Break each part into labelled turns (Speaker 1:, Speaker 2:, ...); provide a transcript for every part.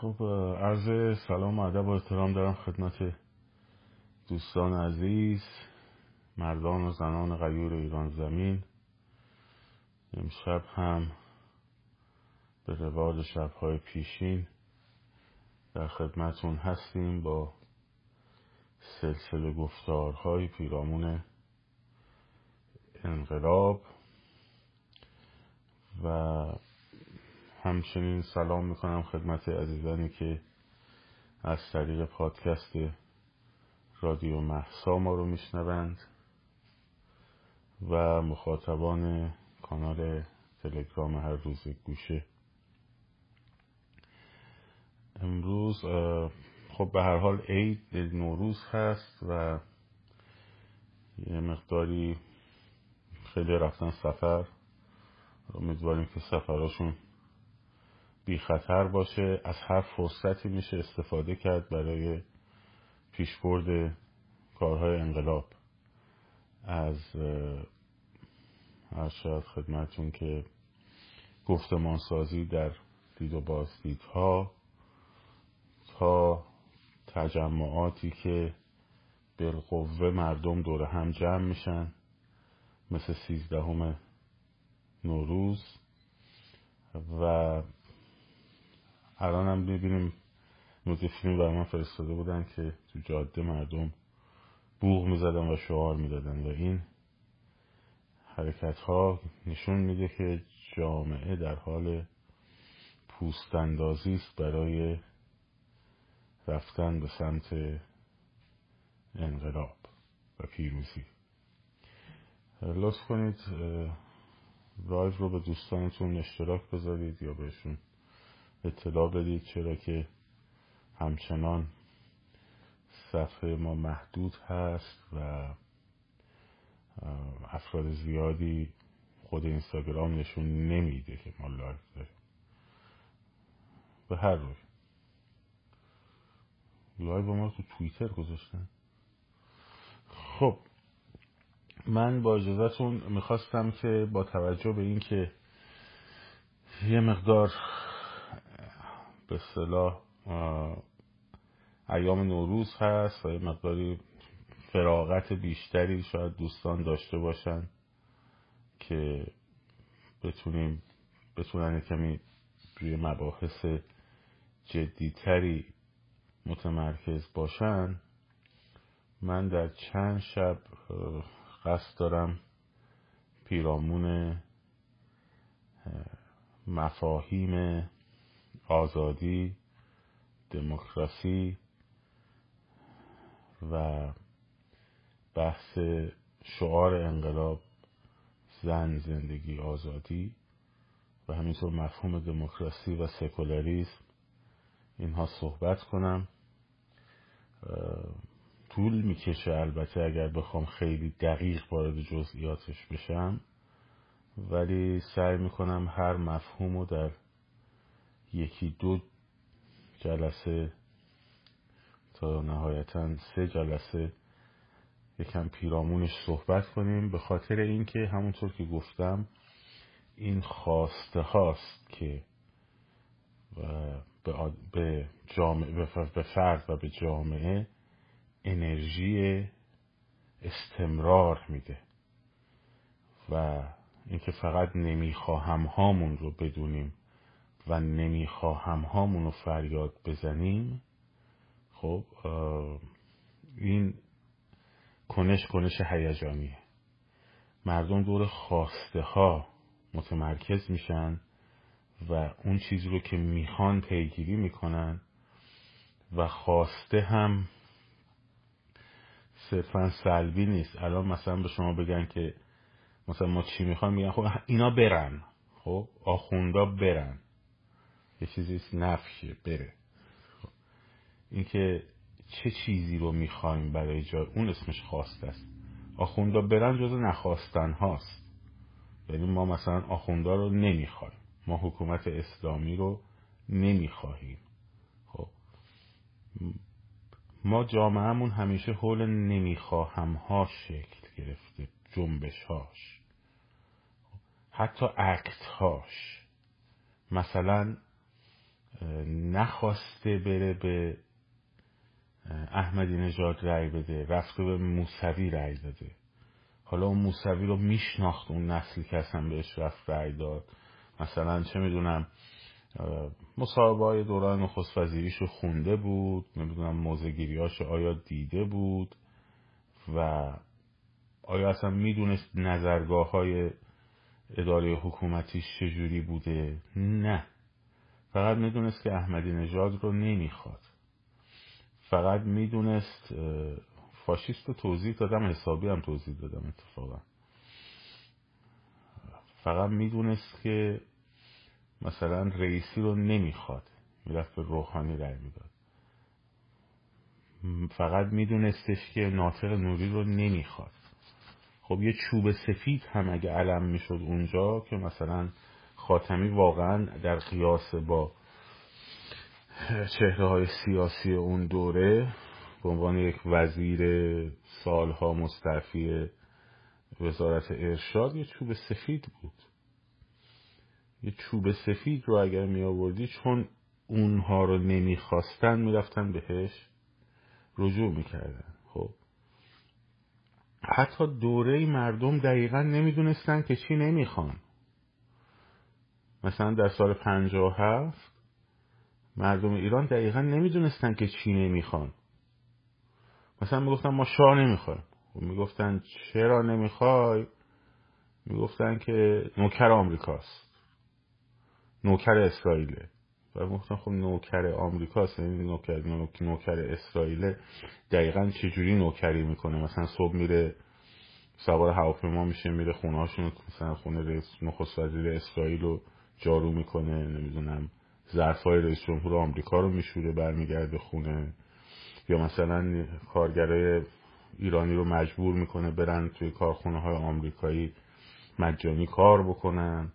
Speaker 1: خب عرض سلام و ادب و احترام دارم خدمت دوستان عزیز مردان و زنان غیور ایران زمین. امشب هم به روال شبهای پیشین در خدمتون هستیم با سلسله گفتارهای پیرامون انقلاب و همچنین سلام می‌کنم خدمت عزیزانی که از طریق پادکست رادیو محسا ما رو میشنوند و مخاطبان کانال تلگرام هر روز گوشه. امروز خب به هر حال عید نوروز هست و یه مقداری خیلی رفتن سفر. امیدواریم که سفراشون بی خطر باشه از هر فرصتی میشه استفاده کرد برای پیشبرد کارهای انقلاب. از هر شاید خدمتون که گفتمان سازی در دید و بازدیدها تا تجمعاتی که بالقوه مردم دور هم جمع میشن مثل سیزدهم نوروز و الان هم ببینیم نوتی فیلم برای من فرستاده بودن که تو جاده مردم بوغ می‌زدن و شعار می‌دادن و این حرکت ها نشون میده که جامعه در حال پوست اندازی است برای رفتن به سمت انقلاب و پیروزی. لطف کنید لایو رو به دوستانتون اشتراک بذارید یا بهشون اطلاع بدید چرا که همچنان صفحه ما محدود هست و افراد زیادی خود اینستاگرام نشون نمیده که ما live داریم. به هر روی. live ما تو توییتر گذاشتن. خب من با اجازهتون می‌خواستم که با توجه به اینکه یه مقدار به اصطلاح ایام نوروز هست و یه مقداری فراغت بیشتری شاید دوستان داشته باشن که بتونیم بتونن کمی روی مباحث جدیتری متمرکز باشن. من در چند شب قصد دارم پیرامون مفاهیم آزادی دموکراسی و بحث شعار انقلاب زن زندگی آزادی و همینطور مفهوم دموکراسی و سکولاریسم. اینها صحبت کنم. طول می‌کشه البته اگر بخوام خیلی دقیق وارد جزئیاتش بشم ولی سعی می‌کنم هر مفهوم رو در یکی دو جلسه تا نهایتا سه جلسه یکم پیرامونش صحبت کنیم. به خاطر اینکه همونطور که گفتم این خواسته هاست که به جامعه به فرد و به جامعه انرژی استمرار میده و اینکه فقط نمی‌خواهم هامون رو بدونیم. و نمی‌خواهم هامون رو فریاد بزنیم. خب این کنش کنش هیجانیه. مردم دور خواسته ها متمرکز میشن و اون چیزی رو که می‌خوان پیگیری می‌کنن و خواسته هم صرفا سلبی نیست. الان مثلا به شما بگن که مثلا ما چی می‌خوایم میگن خب اینا برن. خب آخوندا برن. یه چیزی نفشه بره. خب. اینکه چه چیزی رو می‌خوایم برای جای اون اسمش خواسته است. آخوندا برن جز نخواستن هاست. یعنی ما مثلا آخوندا رو نمی‌خوایم. ما حکومت اسلامی رو نمی‌خواهیم. خب. ما جامعهمون همیشه حول نمی‌خواهم ها شکل گرفته. جنبش هاش. حتی اکت هاش. مثلا نخواسته بره به احمدی نژاد رأی بده رفته به موسوی رأی داده. حالا اون موسوی رو میشناخت اون نسلی که اصلا بهش رفت رأی داد. مثلا چه می‌دونم مصاحبه های دوران نخست وزیریشو خونده بود نمی‌دونم موزگیریاشو آیا دیده بود و آیا اصلا می‌دونست نظرگاه های اداره حکومتیش چجوری بوده؟ نه. فقط می‌دونست که احمدی نژاد رو نمی‌خواد. فقط می‌دونست فاشیست رو توضیح دادم حسابی هم توضیح دادم اتفاقا. فقط می‌دونست که مثلا رئیسی رو نمی‌خواد. می‌رفت به روحانی رای می‌داد. فقط میدونستش که ناطق نوری رو نمی‌خواد. خب یه چوب سفید هم اگه علم می‌شد اونجا که مثلا خاتمی واقعا در قیاس با چهره های سیاسی اون دوره به عنوان یک وزیر سالها مستعفی وزارت ارشاد یه چوب سفید بود. یه چوب سفید رو اگر می آوردی چون اونها رو نمی‌خواستن می‌رفتن بهش رجوع می‌کردن. خب. حتی دوره مردم دقیقا نمی‌دونستن که چی نمی‌خوان. مثلا در سال پنجاه هفت مردم ایران دقیقا نمی‌دونستن که چی نمی‌خوان. مثلا می‌گفتن ما شاه نمی‌خوایم. و خب می‌گفتن چرا نمی‌خوای؟ می‌گفتن که نوکر آمریکاست. نوکر اسرائیله. و گفتن خب نوکر آمریکاست. یعنی نوکر نوکر اسرائیل دقیقا چجوری نوکری می‌کنه؟ مثلا صبح میره سوار هواپیما میشه میره خونه هاشون مثلا خونه رئیس نخست وزیر اسرائیل رو جارو می‌کنه نمی‌دونم ظرفای رئیس جمهور آمریکا رو میشوره برمیگرده خونه. یا مثلا کارگرای ایرانی رو مجبور می‌کنه برن توی کارخونه های آمریکایی مجانی کار بکنن.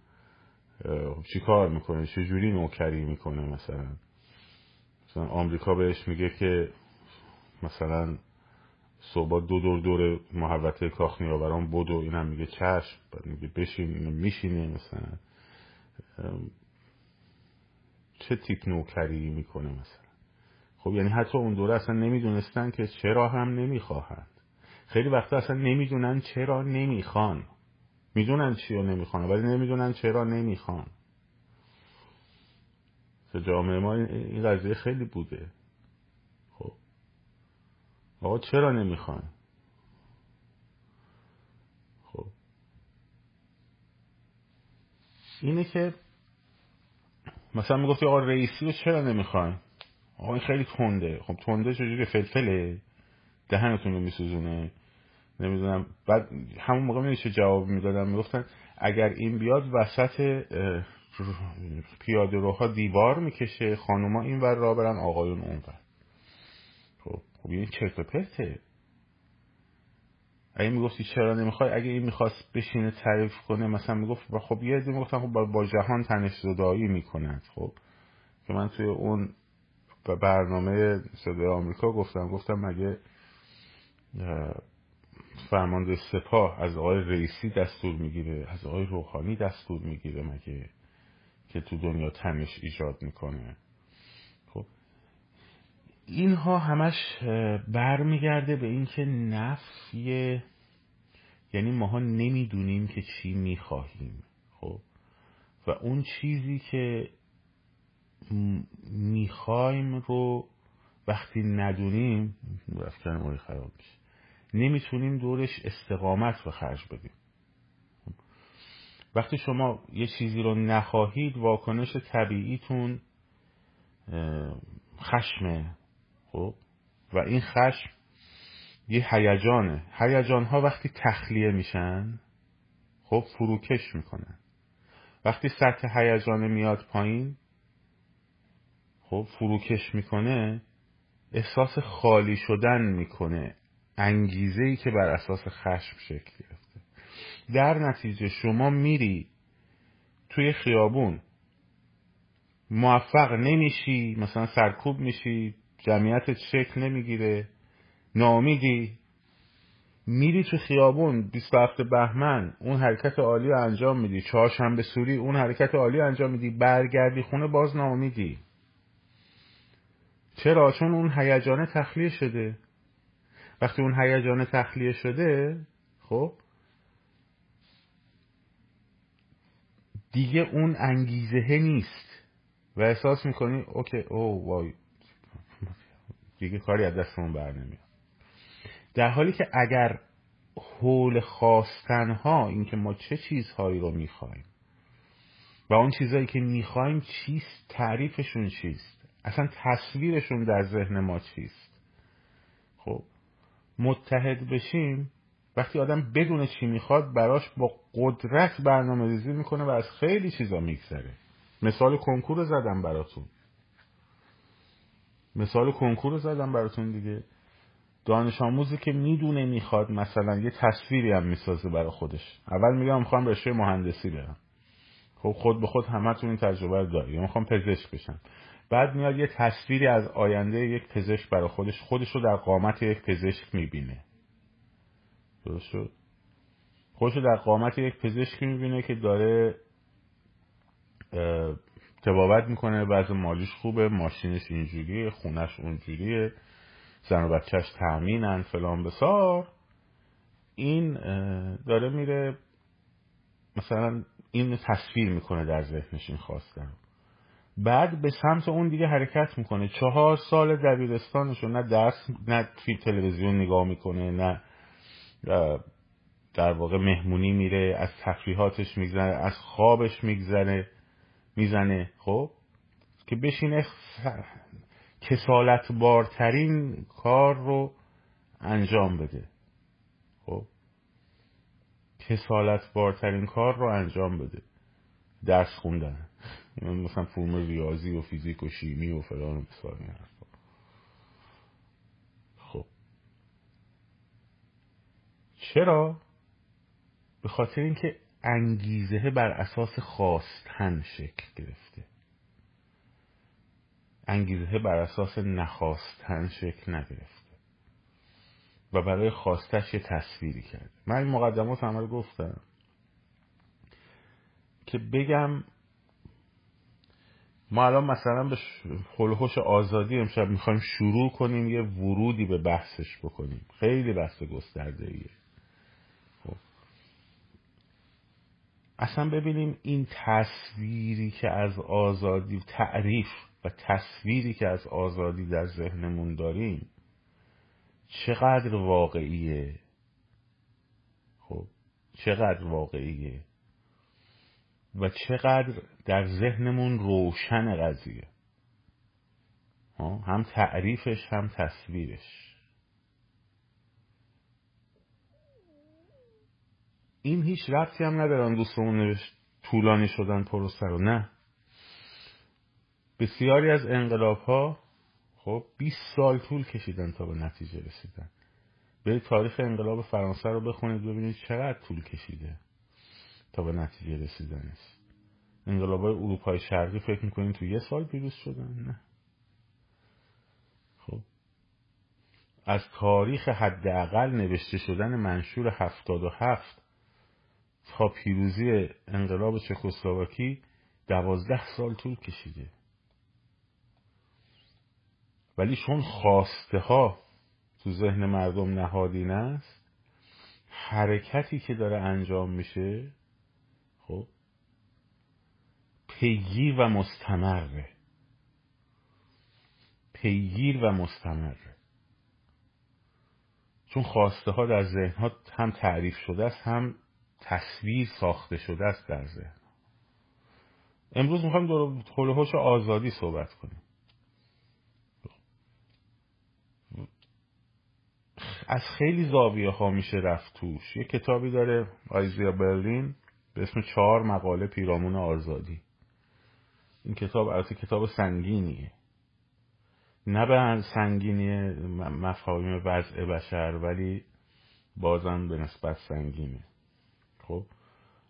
Speaker 1: چی کار می‌کنه؟ چه جوری نوکری می‌کنه مثلا؟ مثلا آمریکا بهش میگه که مثلا صبح دو دور دور محوطه کاخ نیاوران بدو اینم میگه چشم بعد میگه بشین اینو میشینه مثلا. چه تیپ نوکری می‌کنه مثلا؟ خب یعنی حتی اون دوره اصلا نمی‌دونستن که چرا هم نمی‌خواهند خیلی وقتا اصلا نمی‌دونن چرا نمی‌خوان. می‌دونن چی رو نمی‌خوان ولی نمی‌دونن چرا نمی‌خوان. تو جامعه ما این قضیه خیلی بوده. خب. آقا چرا نمی‌خوان خب اینه که مثلا می‌گفتی آقا رئیسی رو چرا نمی‌خوان آقا این خیلی تنده. خب تنده چجوری فلفله. دهنتون رو میسوزونه. نمی‌دونم. بعد همون موقع میشه جواب می‌دادم می‌گفتن اگر این بیاد وسط پیاده روها دیوار می‌کشه خانوما این ور را برن آقایون اون ور خب خب این چرت و پرته. اگه می‌گفتی چرا نمی‌خوای؟ اگه این می‌خواست بشینه تعریف کنه مثلا می‌گفت خب یه عده می‌گفتن خب با جهان تنش زدایی می‌کنند خب. که من توی اون برنامه صدای آمریکا گفتم گفتم مگه فرمانده سپاه از آقای رئیسی دستور می‌گیره از آقای روحانی دستور می‌گیره مگه که تو دنیا تنش ایجاد می‌کنه؟ خب. اینها همش برمیگرده به اینکه نفی یعنی ماها نمی‌دونیم که چی می‌خواهیم خب؟ و اون چیزی که می‌خوایم رو وقتی ندونیم رفتن خراب میشه نمی‌تونیم دورش استقامت رو خرج بدیم. وقتی شما یه چیزی رو نخواهید واکنش طبیعیتون خشمه خب؟ و این خشم یه هیجانه. هیجان ها وقتی تخلیه میشن خب فروکش می‌کنن وقتی سطح هیجان میاد پایین خب فروکش می‌کنه احساس خالی شدن می‌کنه. انگیزه ای که بر اساس خشم شکل گرفته. در نتیجه شما میری توی خیابون. موفق نمیشی مثلا سرکوب میشی جمعیتت شکل نمی‌گیره. نامیدی میری تو خیابون 27 بهمن اون حرکت عالی رو انجام میدی. چهارشنبه سوری اون حرکت عالی انجام میدی. برگردی خونه باز نامیدی چرا؟ چون اون هیجان تخلیه شده. وقتی اون هیجان تخلیه شده خب دیگه اون انگیزه نیست. و احساس می‌کنی اوکی او وای. دیگه کاری از دستمون بر نمیاد. در حالی که اگر حول خواستنها اینکه ما چه چیزهایی رو می‌خوایم و اون چیزهایی که می‌خوایم چیست تعریفشون چیست؟ اصلا تصویرشون در ذهن ما چیست؟ خب متحد بشیم وقتی آدم بدون چی می‌خواد براش با قدرت برنامه ریزی می‌کنه و از خیلی چیزا میگذره. مثال کنکور زدم براتون. مثال کنکور زدم براتون دیگه. دانش آموزی که می‌دونه می‌خواد مثلا یه تصویری هم می‌سازه برای خودش. اول میگم می‌خوام رشته مهندسی برم. خب خود به خود همتون این تجربه رو داری. می‌خوام پزشک بشم. بعد میاد یه تصویری از آینده یک پزشک برای خودش. خودش رو در قامت یک پزشک می‌بینه. درست شد؟ خودش رو در قامت یک پزشک می‌بینه که داره تبابت می‌کنه. بعض مالیش خوبه ماشینش اینجوریه خونش اونجوریه. زن و بچهش تأمینن فلان بسار این داره میره مثلا این تصویر می‌کنه در ذهنش این خواستن. بعد به سمت اون دیگه حرکت می‌کنه. چهار سال دبیرستانشو نه درس نه فیلم تلویزیون نگاه می‌کنه نه در واقع مهمونی میره از تفریحاتش میگذره از خوابش میگذره می‌زنه خب؟ که بشینه کسالت بارترین کار رو انجام بده. خب؟ کسالت بارترین کار رو انجام بده. درس خوندن. مثلا فرم ریاضی و فیزیک و شیمی و فلان و بسار خب. چرا؟ به خاطر اینکه انگیزه بر اساس خواستن شکل گرفته. انگیزه بر اساس نخواستن شکل نگرفته و برای خواستش یه تصویری کرد. من این مقدمات همه گفتم که بگم ما الان مثلا به حلوش آزادی امشب می‌خوایم شروع کنیم یه ورودی به بحثش بکنیم. خیلی بحث گسترده ایه خب. اصلا ببینیم این تصویری که از آزادی تعریف و تصویری که از آزادی در ذهنمون داریم چقدر واقعیه؟ خب چقدر واقعیه؟ و چقدر در ذهنمون روشن قضیه؟ هم تعریفش هم تصویرش. این هیچ ربطی هم ندارن دوستمون نوشت طولانی شدن پروسه رو نه. بسیاری از انقلاب ها خب 20 سال طول کشیدن تا به نتیجه رسیدن. برید تاریخ انقلاب فرانسه رو بخونید ببینید چقدر طول کشیده تا به نتیجه رسیدن است انقلاب های اروپای شرقی فکر می‌کنید تو یه سال پیروز شدن؟ نه. خب. از تاریخ حداقل نوشته شدن منشور هفتاد و هفت تا پیروزی انقلاب چکسلواکی دوازده سال طول کشیده. ولی چون خواسته ها تو ذهن مردم نهادین است حرکتی که داره انجام میشه خب پیگیر و مستمره. پیگیر و مستمره. چون خواسته ها در ذهن ها هم تعریف شده است هم تصویر ساخته شده است در ذهن امروز می‌خوایم دور آزادی صحبت کنیم. از خیلی زاویه ها میشه رفت توش. یه کتابی داره آیزیا برلین به اسم چهار مقاله پیرامون آزادی. این کتاب البته کتاب سنگینیه. نه به سنگینی مفاهیم وضع بشر ولی بازم به نسبت سنگینه. خب؟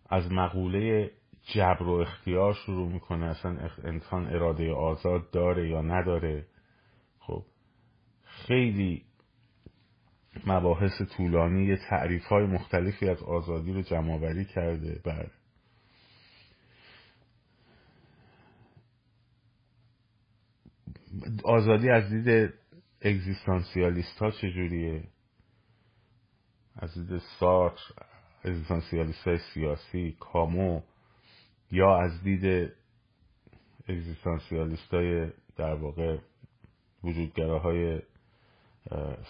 Speaker 1: از مقوله جبر و اختیار شروع می‌کنه. اصلا انسان اراده آزاد داره یا نداره. خب؟ خیلی مباحث طولانی تعریف های مختلفی از آزادی رو جمع کرده. بعد آزادی از دید اگزیستانسیالیست ها چجوریه؟ از دید سارتر اگزیستانسیالیست های سیاسی کامو یا از دید اگزیستانسیالیست های در واقع وجودگراهای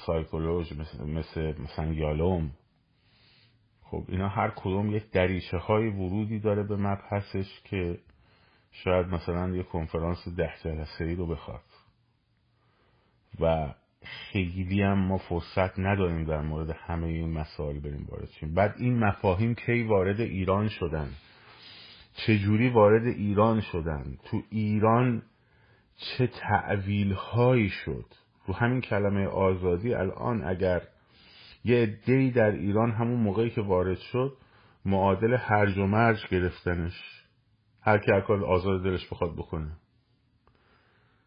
Speaker 1: سایکولوژ مثل, مثل مثلا یالوم. خب اینا هر کدوم یک دریچه های ورودی داره به مبحثش که شاید مثلا یه کنفرانس ده جلسه ای رو بخواد. و خیلی هم ما فرصت نداریم در مورد همه این مسائل بریم وارد شیم. بعد این مفاهیم کی وارد ایران شدن؟ چجوری وارد ایران شدن؟ تو ایران چه تعویل هایی شد؟ رو همین کلمه آزادی الان اگر یه عدهای در ایران همون موقعی که وارد شد معادل هرج و مرج گرفتنش. هر کی کار آزاد دلش بخواد بکنه.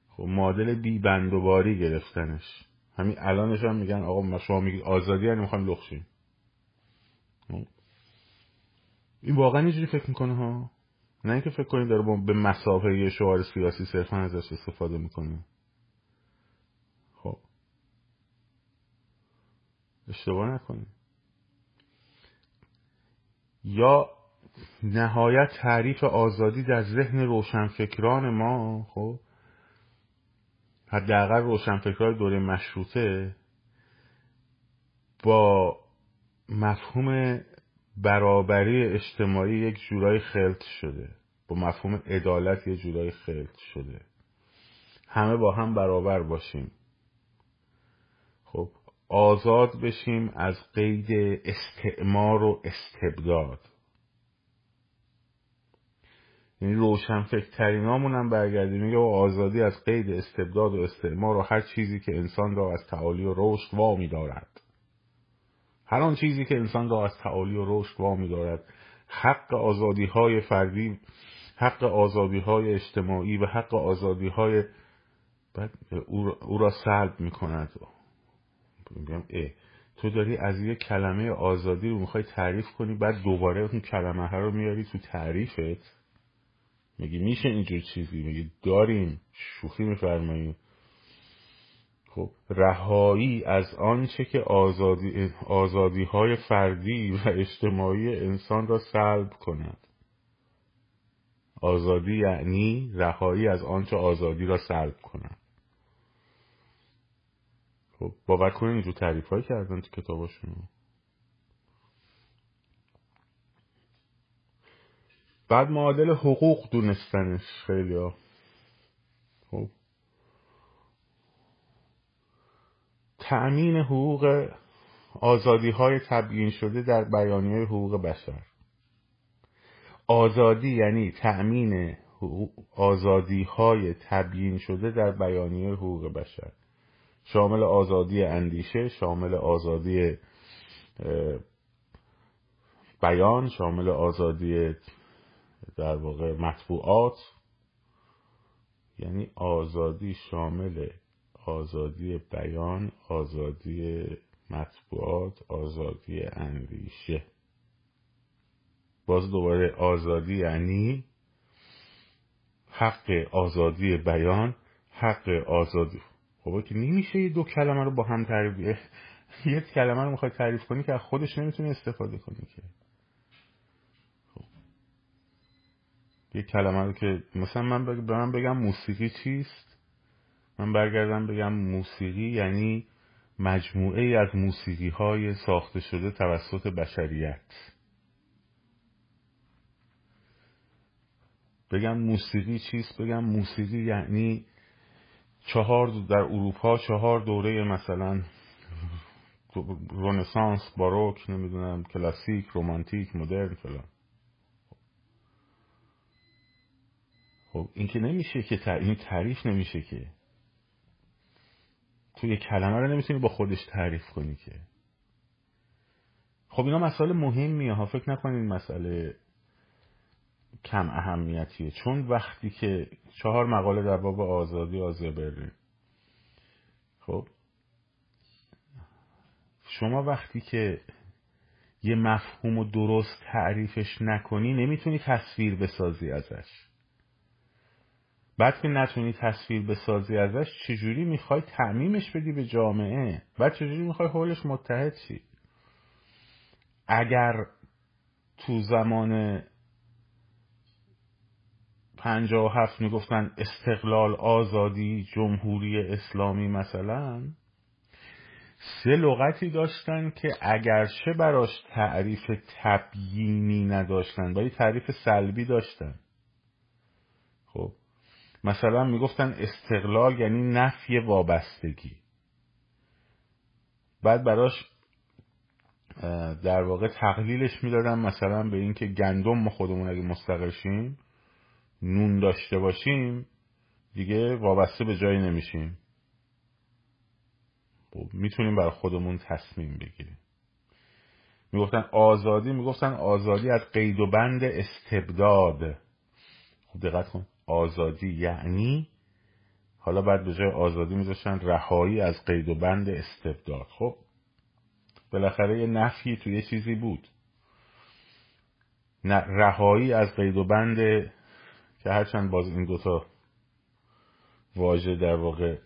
Speaker 1: خب معادل بی بندوباری گرفتنش. همین الانش هم میگن آقا ما شما میگید آزادی یعنی می‌خوایم لخشیم. این واقعا اینجوری فکر می‌کنه ها؟ نه اینکه فکر کنید داره به مسافه یه شعار سیاسی صرفا ازش استفاده می‌کنه خب اشتباه نکنید یا نهایت تعریف آزادی در ذهن روشنفکران ما خب حداقل روشنفکرهای دوره مشروطه با مفهوم برابری اجتماعی یک جورایی خلط شده. با مفهوم عدالت یه جورایی خلط شده. همه با هم برابر باشیم. خب آزاد بشیم از قید استعمار و استبداد. یعنی روشن فکرترینامون هم برگردیم. میگه آزادی از قید استبداد و استعمار و هر چیزی که انسان را از تعالی و رشد وامی دارد هر آن چیزی که انسان را از تعالی و رشد وامی دارد حق آزادی های فردی حق آزادی های اجتماعی و حق آزادی های او را سلب می کند میگم اه. تو داری از یه کلمه آزادی رو می‌خوای تعریف کنی بعد دوباره اون کلمه ها رو میاری تو تعریفت؟ میگی میشه اینجور چیزی؟ میگی داریم. شوخی میفرماییم خب رهایی از آنچه که آزادی, آزادی های فردی و اجتماعی انسان را سلب کند. آزادی یعنی رهایی از آنچه آزادی را سلب کند. خب باور کنید اینجور تعریف هایی کردن تو کتاباشون. بعد معادل حقوق دونستنش خیلی ها. خب. تأمین حقوق آزادی های تبیین شده در بیانیه حقوق بشر. آزادی یعنی تأمین آزادی های تبیین شده در بیانیه حقوق بشر. شامل آزادی اندیشه شامل آزادی بیان شامل آزادی در واقع مطبوعات. یعنی آزادی شامل آزادی بیان آزادی مطبوعات آزادی اندیشه. باز دوباره آزادی یعنی حق آزادی بیان حق آزادی خب که نمیشه دو کلمه رو با هم تعریف یه کلمه رو می‌خوای تعریف کنی که از خودش نمی‌تونی استفاده کنی که. یه کلمه رو که مثلا من به من بگم موسیقی چیست؟ من برگردم بگم موسیقی یعنی مجموعه ای از موسیقی های ساخته شده توسط بشریت. بگم موسیقی چیست؟ بگم موسیقی یعنی چهار در اروپا چهار دوره مثلا رنسانس باروک نمی‌دونم کلاسیک رومانتیک مدرن فلان. خب این که نمیشه که این تعریف نمیشه که. تو یه کلمه رو نمی‌تونی با خودش تعریف کنی که. خب اینا مسئله مهمیه ها. فکر نکنید این مسئله کم اهمیتیه. چون وقتی که چهار مقاله در باب آزادی آزیا خب؟ شما وقتی که یه مفهوم و درست تعریفش نکنی نمی‌تونی تصویر بسازی ازش. بعد که نتونی تصویر بسازی ازش چجوری می‌خوای تعمیمش بدی به جامعه؟ بعد چجوری می‌خوای حولش متحد شی؟ اگر تو زمان پنجاه و هفت می‌گفتن استقلال آزادی جمهوری اسلامی مثلا. سه لغتی داشتن که اگرچه براش تعریف تبیینی نداشتن ولی تعریف سلبی داشتن. خب مثلا می‌گفتن استقلال یعنی نفی وابستگی. بعد براش در واقع تقلیلش می‌دادن مثلا به اینکه گندم ما خودمون اگه مستقل شیم نون داشته باشیم دیگه وابسته به جایی نمیشیم. خب می‌تونیم بر خودمون تصمیم بگیریم. می‌گفتن آزادی می‌گفتن آزادی از قید و بند استبداد. خب دقت کن. آزادی یعنی؟ حالا بعد به جای آزادی میذاشتن رهایی از قید و بند استبداد. خب بالاخره یه نفی توی یه چیزی بود. رهایی از قید و بند که هرچند باز این دوتا واژه در واقع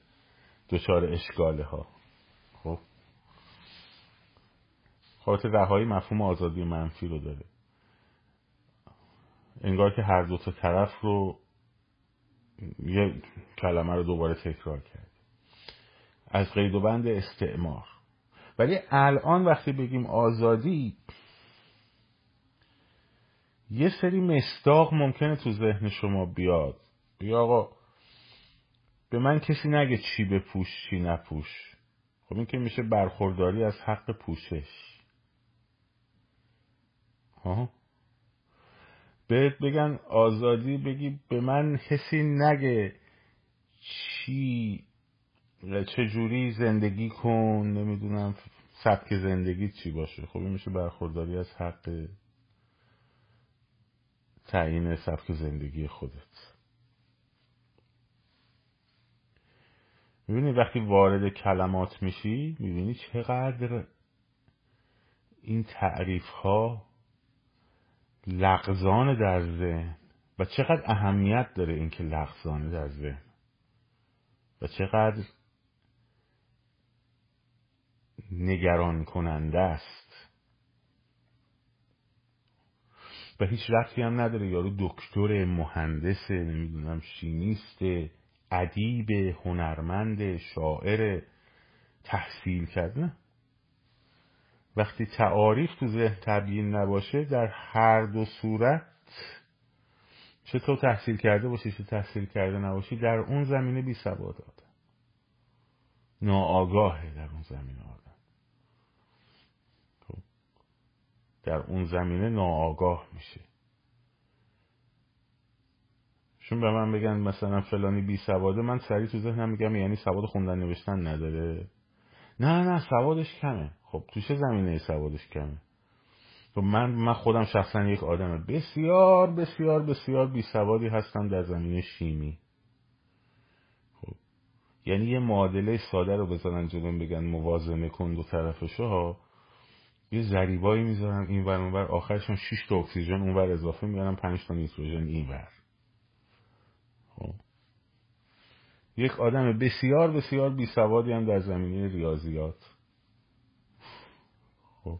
Speaker 1: دچار اشکاله ها خب. خاطر رهایی مفهوم آزادی منفی رو داره. انگار که هر دو تا طرف رو یه کلمه رو دوباره تکرار کرد. از قید و بند استعمار. ولی الان وقتی بگیم آزادی یه سری مستاق ممکنه تو ذهن شما بیاد. بگه آقا به من کسی نگه چی بپوش چی نپوش. خب این که میشه برخورداری از حق پوشش. ها بهت بگن آزادی بگی به من کسی نگه چی چجوری زندگی کن نمی‌دونم سبک زندگی چی باشه. خب این میشه برخورداری از حق تعیین سبک زندگی خودت. می‌بینی وقتی وارد کلمات میشی می‌بینی چقدر این تعریف ها لغزان در ذهن و چقدر اهمیت داره اینکه لغزانه در ذهن و چقدر نگران کننده است. و هیچ رفتی هم نداره. یارو دکتر مهندس نمی‌دونم شیمیست ادیب هنرمند شاعر تحصیل کرده وقتی تعاریف تو ذهن تبیین نباشه در هر دو صورت چه تو تحصیل کرده باشی چه تحصیل کرده نباشی در اون زمینه بی سواد آدم. ناآگاهه در اون زمینه آدم خب. در اون زمینه ناآگاه میشه. چون به من بگن مثلا فلانی بی سواده من سریع تو ذهنم میگم یعنی سواد خوندن نوشتن نداره. نه نه سوادش کمه. خب تو چه زمینه سوادش کمه؟ تو من من خودم شخصا یک آدم بسیار بسیار بسیار بی سوادی هستم در زمینه شیمی. خب. یعنی یه معادله ساده رو بزنن جلوم بگن موازنه کن دو طرفشو ها یه ذریبایی می‌ذارن. این ور اون ور. آخرشون 6 تا اکسیژن اون ور اضافه میارن 5 تا نیتروژن این ور. خب. یک آدم بسیار بسیار بی سوادی هم در زمینه ریاضیات. خب.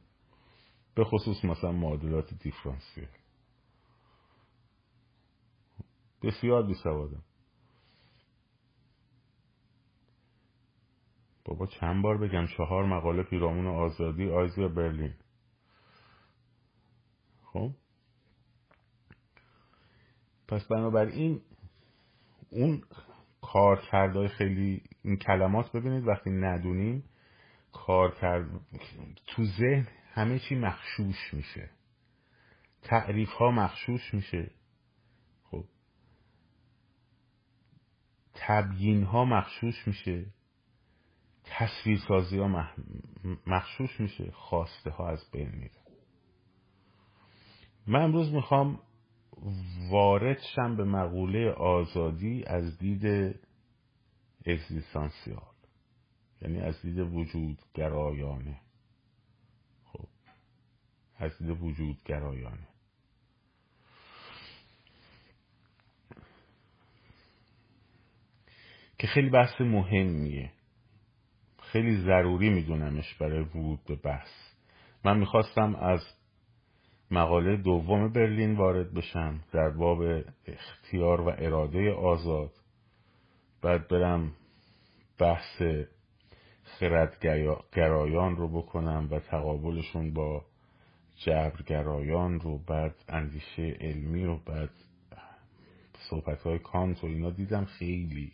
Speaker 1: به خصوص مثلا معادلات دیفرانسیل بسیار بی سوادم بابا چند بار بگم چهار مقاله پیرامون آزادی آیزی برلین. خب؟ پس بنابراین اون کارکردهای خیلی این کلمات ببینید وقتی ندونیم کار کرد تو ذهن همه چی مخشوش میشه. تعریف ها مخشوش میشه. خب؟ تبیین ها مخشوش میشه. تصویرسازی ها مخشوش میشه خواسته ها از بین میره. من امروز می‌خوام وارد شم به مقوله آزادی از دید اگزیستانسیال یعنی از دید وجود گرایانه خب از دید وجود گرایانه که خیلی بحث مهمیه. خیلی ضروری میدونمش برای ورود به بحث. من می‌خواستم از مقاله دوم برلین وارد بشم در باب اختیار و اراده آزاد. بعد برم بحث خردگرایان رو بکنم و تقابلشون با جبرگرایان رو بعد اندیشه علمی و بعد صحبت های کانت و اینا دیدم خیلی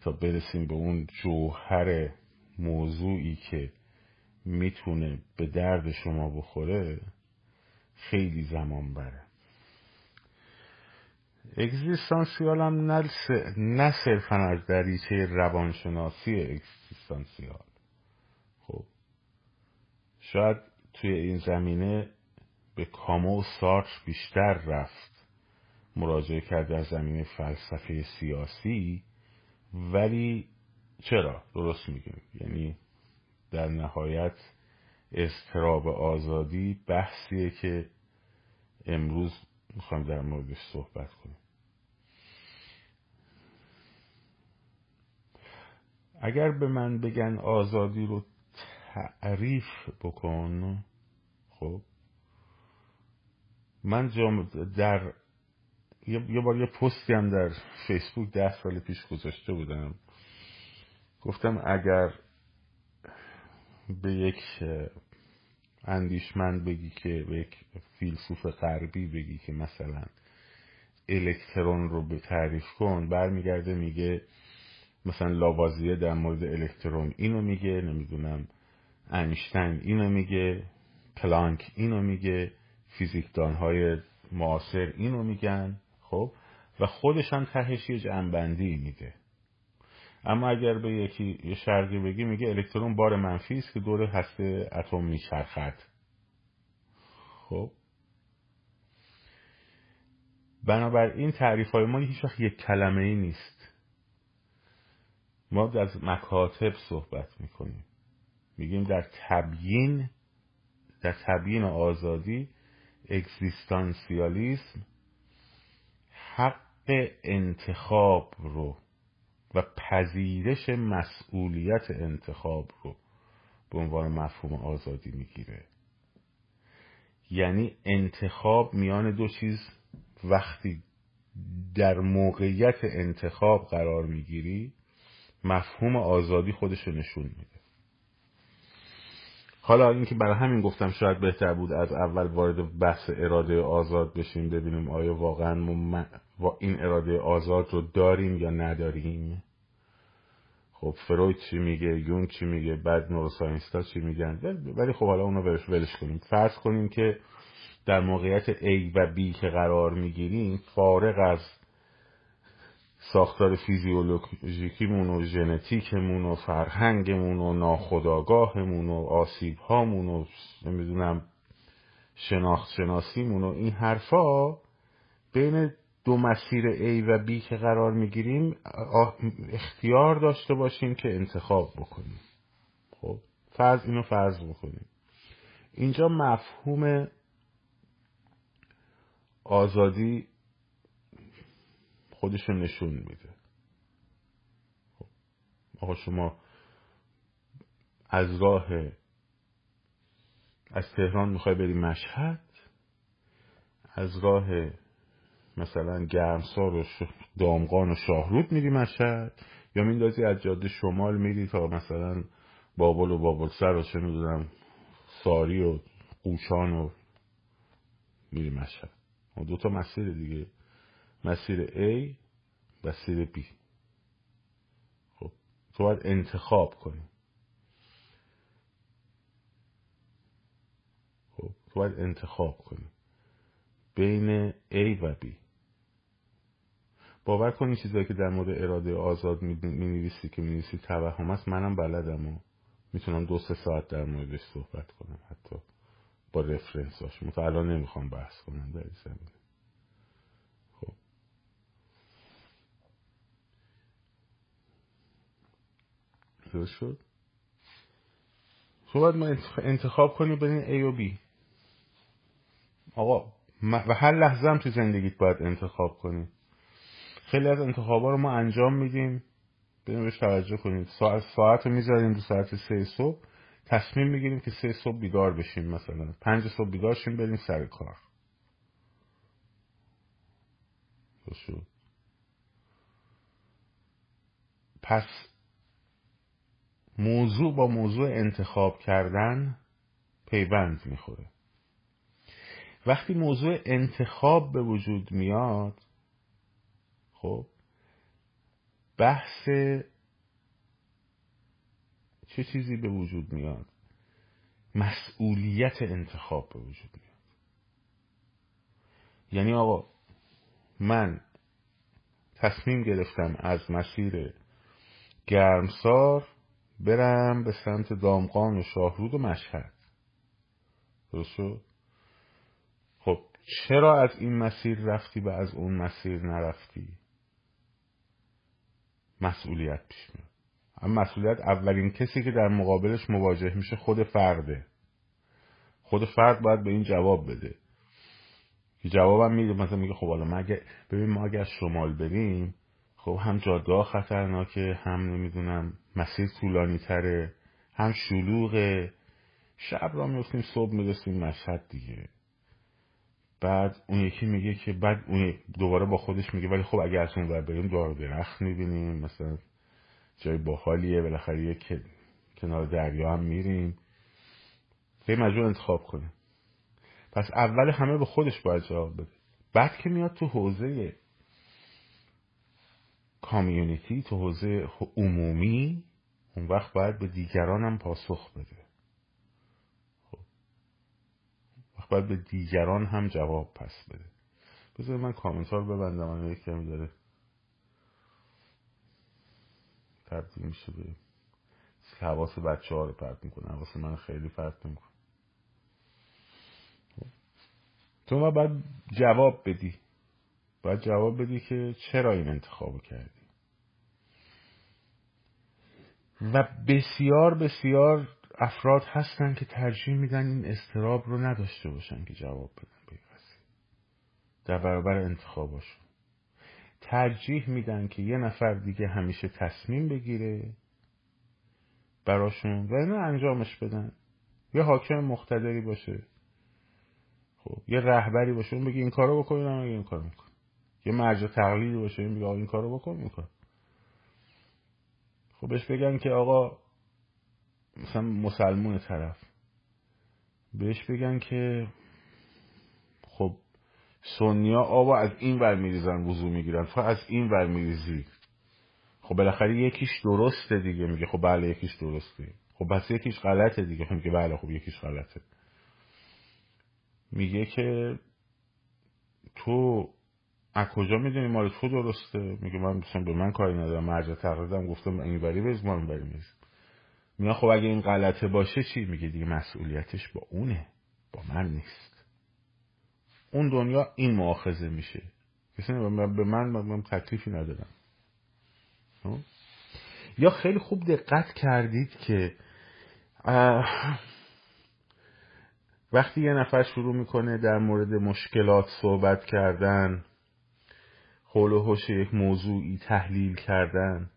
Speaker 1: تا برسیم به اون جوهر موضوعی که می‌تونه به درد شما بخوره خیلی زمان بره. اگزیستانسیال هم نه صرفا از دریچه روانشناسی اگزیستانسیال. خب شاید توی این زمینه به کامو و سارتر بیشتر رفت مراجعه کرده از زمینه فلسفه سیاسی. ولی چرا درست میگیم؟ یعنی در نهایت استراب آزادی بحثیه که امروز می‌خوایم در موردش صحبت کنیم. اگر به من بگن آزادی رو تعریف بکن خب من در یه بار یه پستی هم در فیسبوک ده سال پیش گذاشته بودم. گفتم اگر به یک اندیشمند بگی که به یک فیلسوف غربی بگی که مثلا الکترون رو به تعریف کن برمیگرده میگه مثلا لاوازیه در مورد الکترون اینو میگه نمی‌دونم انشتین اینو میگه پلانک اینو میگه فیزیکدان های معاصر اینو میگن. خب؟ و خودش هم تهش یه جنبندی میده. اما اگر به یکی یه شرقی بگی میگه الکترون بار منفی است که دور هسته اتم میچرخد. خب؟ بنابراین تعریف های ما هیچ وقت یک کلمه ای نیست. ما از مکاتب صحبت می‌کنیم. میگیم در تبیین در تبیین آزادی اگزیستانسیالیسم حق انتخاب رو و پذیرش مسئولیت انتخاب رو به عنوان مفهوم آزادی می‌گیره. یعنی انتخاب میان دو چیز وقتی در موقعیت انتخاب قرار می‌گیری مفهوم آزادی خودش رو نشون میده. حالا اینکه برای همین گفتم شاید بهتر بود از اول وارد بحث اراده آزاد بشیم ببینیم آیا واقعا ما این اراده آزاد رو داریم یا نداریم. خب فروید چی میگه؟ یون چی میگه؟ بعد نوروساینستا چی میگن؟ ولی خب حالا اونو ولش, ولش کنیم. فرض کنیم که در موقعیت A و B که قرار می‌گیریم فارغ از ساختار فیزیولوژیکیمون و ژنتیکمون و فرهنگمون و ناخداگاهمون و آسیبهامون و نمی‌دونم شناخت شناسیمون و این حرفا بین دو مسیر A و B که قرار می‌گیریم اختیار داشته باشیم که انتخاب بکنیم. خب فرض اینو فرض بکنیم. اینجا مفهوم آزادی خودشو نشون میده. خب. آقا شما از راه از تهران می‌خوای بری مشهد؟ از راه مثلا گرمسار و دامغان و شاهرود میری مشهد؟ یا میندازی از جاده شمال میری تا مثلا بابل و بابل سر و چه ساری و قوشان و میری مشهد؟ دو تا مسیر دیگه. مسیر A مسیر B. خب تو باید انتخاب کنی. خب تو باید انتخاب کنی. بین A و B. باور کنی چیزایی که در مورد اراده آزاد می نویسی که می نویسی توهم است منم بلدم و می‌تونم دو سه ساعت در موردش صحبت کنم حتی با رفرنس هاش. تا الان نمی‌خوام بحث کنم در این زمینه خب درست شد. باید ما انتخاب کنی بین A و B. آقا و هر لحظه هم تو زندگیت باید انتخاب کنی. خیلی از انتخابا رو ما انجام میدیم. بهش توجه کنید ساعت ساعت رو می‌ذاریم دو ساعت سه صبح. تصمیم می‌گیریم که سه صبح بیدار بشیم مثلا. پنج صبح بیدار شیم بریم سر کار. شد. پس موضوع با موضوع انتخاب کردن پیوند می‌خوره. وقتی موضوع انتخاب به وجود میاد خب بحث چه چیزی به وجود میاد؟ مسئولیت انتخاب به وجود میاد. یعنی آقا من تصمیم گرفتم از مسیر گرمسار برم به سمت دامغان و شاهرود و مشهد. درست شد؟ خب چرا از این مسیر رفتی و از اون مسیر نرفتی؟ مسئولیت پیش میاد. اما مسئولیت اولین کسی که در مقابلش مواجه میشه خود فرده. خود فرد باید به این جواب بده. که جوابم میده مثلا میگه خب حالا مگه ببین ما اگر شمال بریم خب هم جاده خطرناکه هم نمی‌دونم مسیر طولانی تره هم شلوغه. شب را میفتیم صبح می‌رسیم مشهد دیگه. بعد اون یکی میگه که بعد اون دوباره با خودش میگه ولی خب اگر از اون ور بریم دار درخت می‌بینیم مثلا جای باحالیه بالاخره یک کنار دریا هم میریم. خیلی مجبور انتخاب کنیم. پس اول همه به خودش باید جواب بده. بعد که میاد تو حوزه کامیونیتی تو حوزه عمومی اون وقت باید به دیگران هم پاسخ بده. خب. وقت باید به دیگران هم جواب پس بده. بذار من کامنتار ببندم. من یک کمی داره تبدیل میشه به حواس بچه ها رو پرت می‌کنه. حواس من خیلی پرت می‌کنه تو باید جواب بدی. باید جواب بدی که چرا این انتخاب کردی. و بسیار بسیار افراد هستن که ترجیح میدن این استراب رو نداشته باشن که جواب بدن به در برابر انتخاباشون. ترجیح میدن که یه نفر دیگه همیشه تصمیم بگیره براشون و اینو انجامش بدن. یه حاکم مختدری باشه. خب یه رهبری باشه. اون بگه این کارو بکنین اون این کارو میکن یه مرجع تقلیدی باشه این بگه این کارو بکن میکن خب بهش بگن که آقا مثلا مسلمون طرف. بهش بگن که خب سنیا آبا از این ور میریزن وضو می‌گیرن. تو از این ور میریزی. خب بالاخره یکیش درسته دیگه. میگه خب بله یکیش درسته. خب بس یکیش غلطه دیگه. خب میگه بله خب یکیش غلطه. میگه که تو از کجا می‌دونی مال تو درسته؟ میگه من مثلا به من کاری ندارم. مرجع تقریدم گفتم این بری ما این بری میز میگه خب اگه این غلطه باشه چی؟ میگه دیگه مسئولیتش با اونه با من نیست. اون دنیا این مؤاخذه میشه. کسی به من من تکلیفی ندارم. خب؟ یا خیلی خوب دقت کردید که وقتی یه نفر شروع می‌کنه در مورد مشکلات صحبت کردن حول و حوش یک موضوعی تحلیل کردن.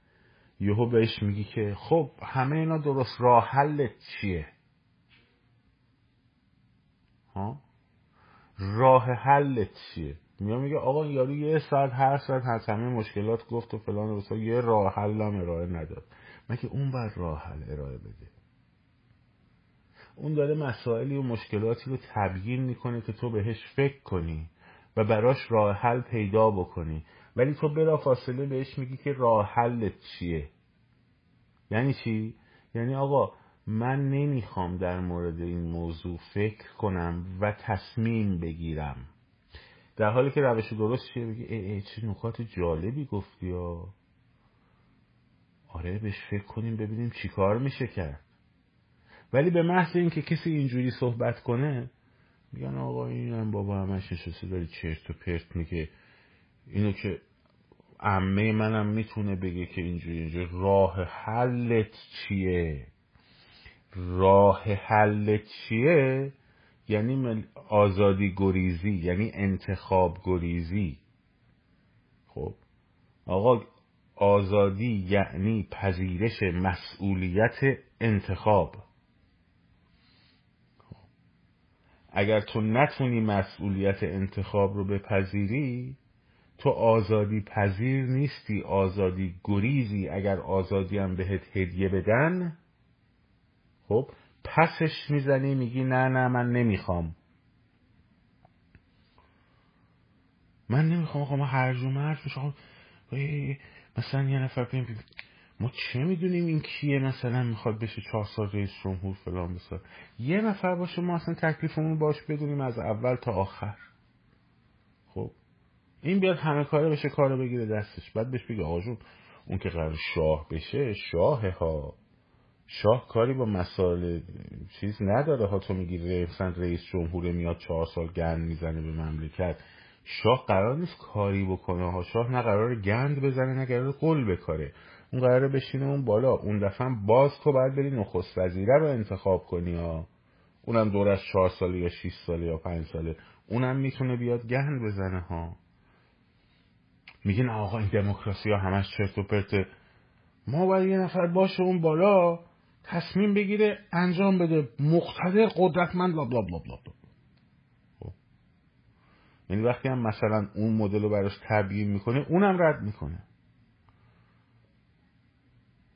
Speaker 1: یهو بهش میگی که خب همه اینا درست راه حلت چیه؟ ها؟ راه حلت چیه؟ میاد میگه آقا یارو یه ساعت هر ساعت هست همه مشکلات گفت و فلان و یه راه حل هم ارائه نداد. مگه اون بر راه حل ارائه بده؟ اون داره مسائلی و مشکلاتی رو تبیین می‌کنه که تو بهش فکر کنی. و براش راه حل پیدا بکنی. ولی تو بلا فاصله بهش میگی که راه حلت چیه؟ یعنی چی؟ یعنی آقا من نمی‌خوام در مورد این موضوع فکر کنم و تصمیم بگیرم. در حالی که روش درست چیه؟ بگی ای, ای چه نکات جالبی گفتی یا آره بهش فکر کنیم ببینیم چی کار میشه کرد. ولی به محض اینکه کسی اینجوری صحبت کنه میگن آقا اینم بابا همش نشسته داری چرت و پرت میگه. اینو که عمه منم می‌تونه بگه که اینجوری اینجوری. راه حلت چیه؟ راه حلت چیه؟ یعنی آزادی گریزی یعنی انتخاب گریزی. خب؟ آقا آزادی یعنی پذیرش مسئولیت انتخاب. اگر تو نتونی مسئولیت انتخاب رو بپذیری تو آزادی پذیر نیستی آزادی گریزی. اگر آزادی هم بهت هدیه بدن خب پسش می‌زنی میگی نه نه من نمی‌خوام. من نمی‌خوام آقا ما هرج و مرج میشم. مثلا یه نفر بیم ما چه می‌دونیم این کیه؟ مثلا می‌خواد بشه چهار سال رئیس جمهور فلان بسار. یه نفر باشه ما اصلا تکلیفمون باش بدونیم از اول تا آخر. خب. این بیاد همه کاره بشه کارو بگیره دستش. بعد بهش بگه آقا اون که قرار شاه بشه شاه ها. شاه کاری با مسائل چیز نداره ها. تو میگی مثلا رئیس جمهور میاد چهار سال گند می‌زنه به مملکت. شاه قرار نیست کاری بکنه ها. شاه نه قرار گند بزنه نه قرار قل بکاره. اون قراره بشینه اون بالا. اون دفعه باز تو باید بری نخست وزیره رو انتخاب کنی ها. اونم دور از چهار ساله یا شیش ساله یا پنج ساله. اونم می‌تونه بیاد گند بزنه ها. میگین آقا این دموکراسی ها همش چرت و پرته ما باید یه نفر باشه اون بالا تصمیم بگیره انجام بده. مقتدر قدرتمند بلا بلا بلا. خب. یعنی وقتی هم مثلا اون مدل رو براش تبیین می‌کنه اونم رد می‌کنه.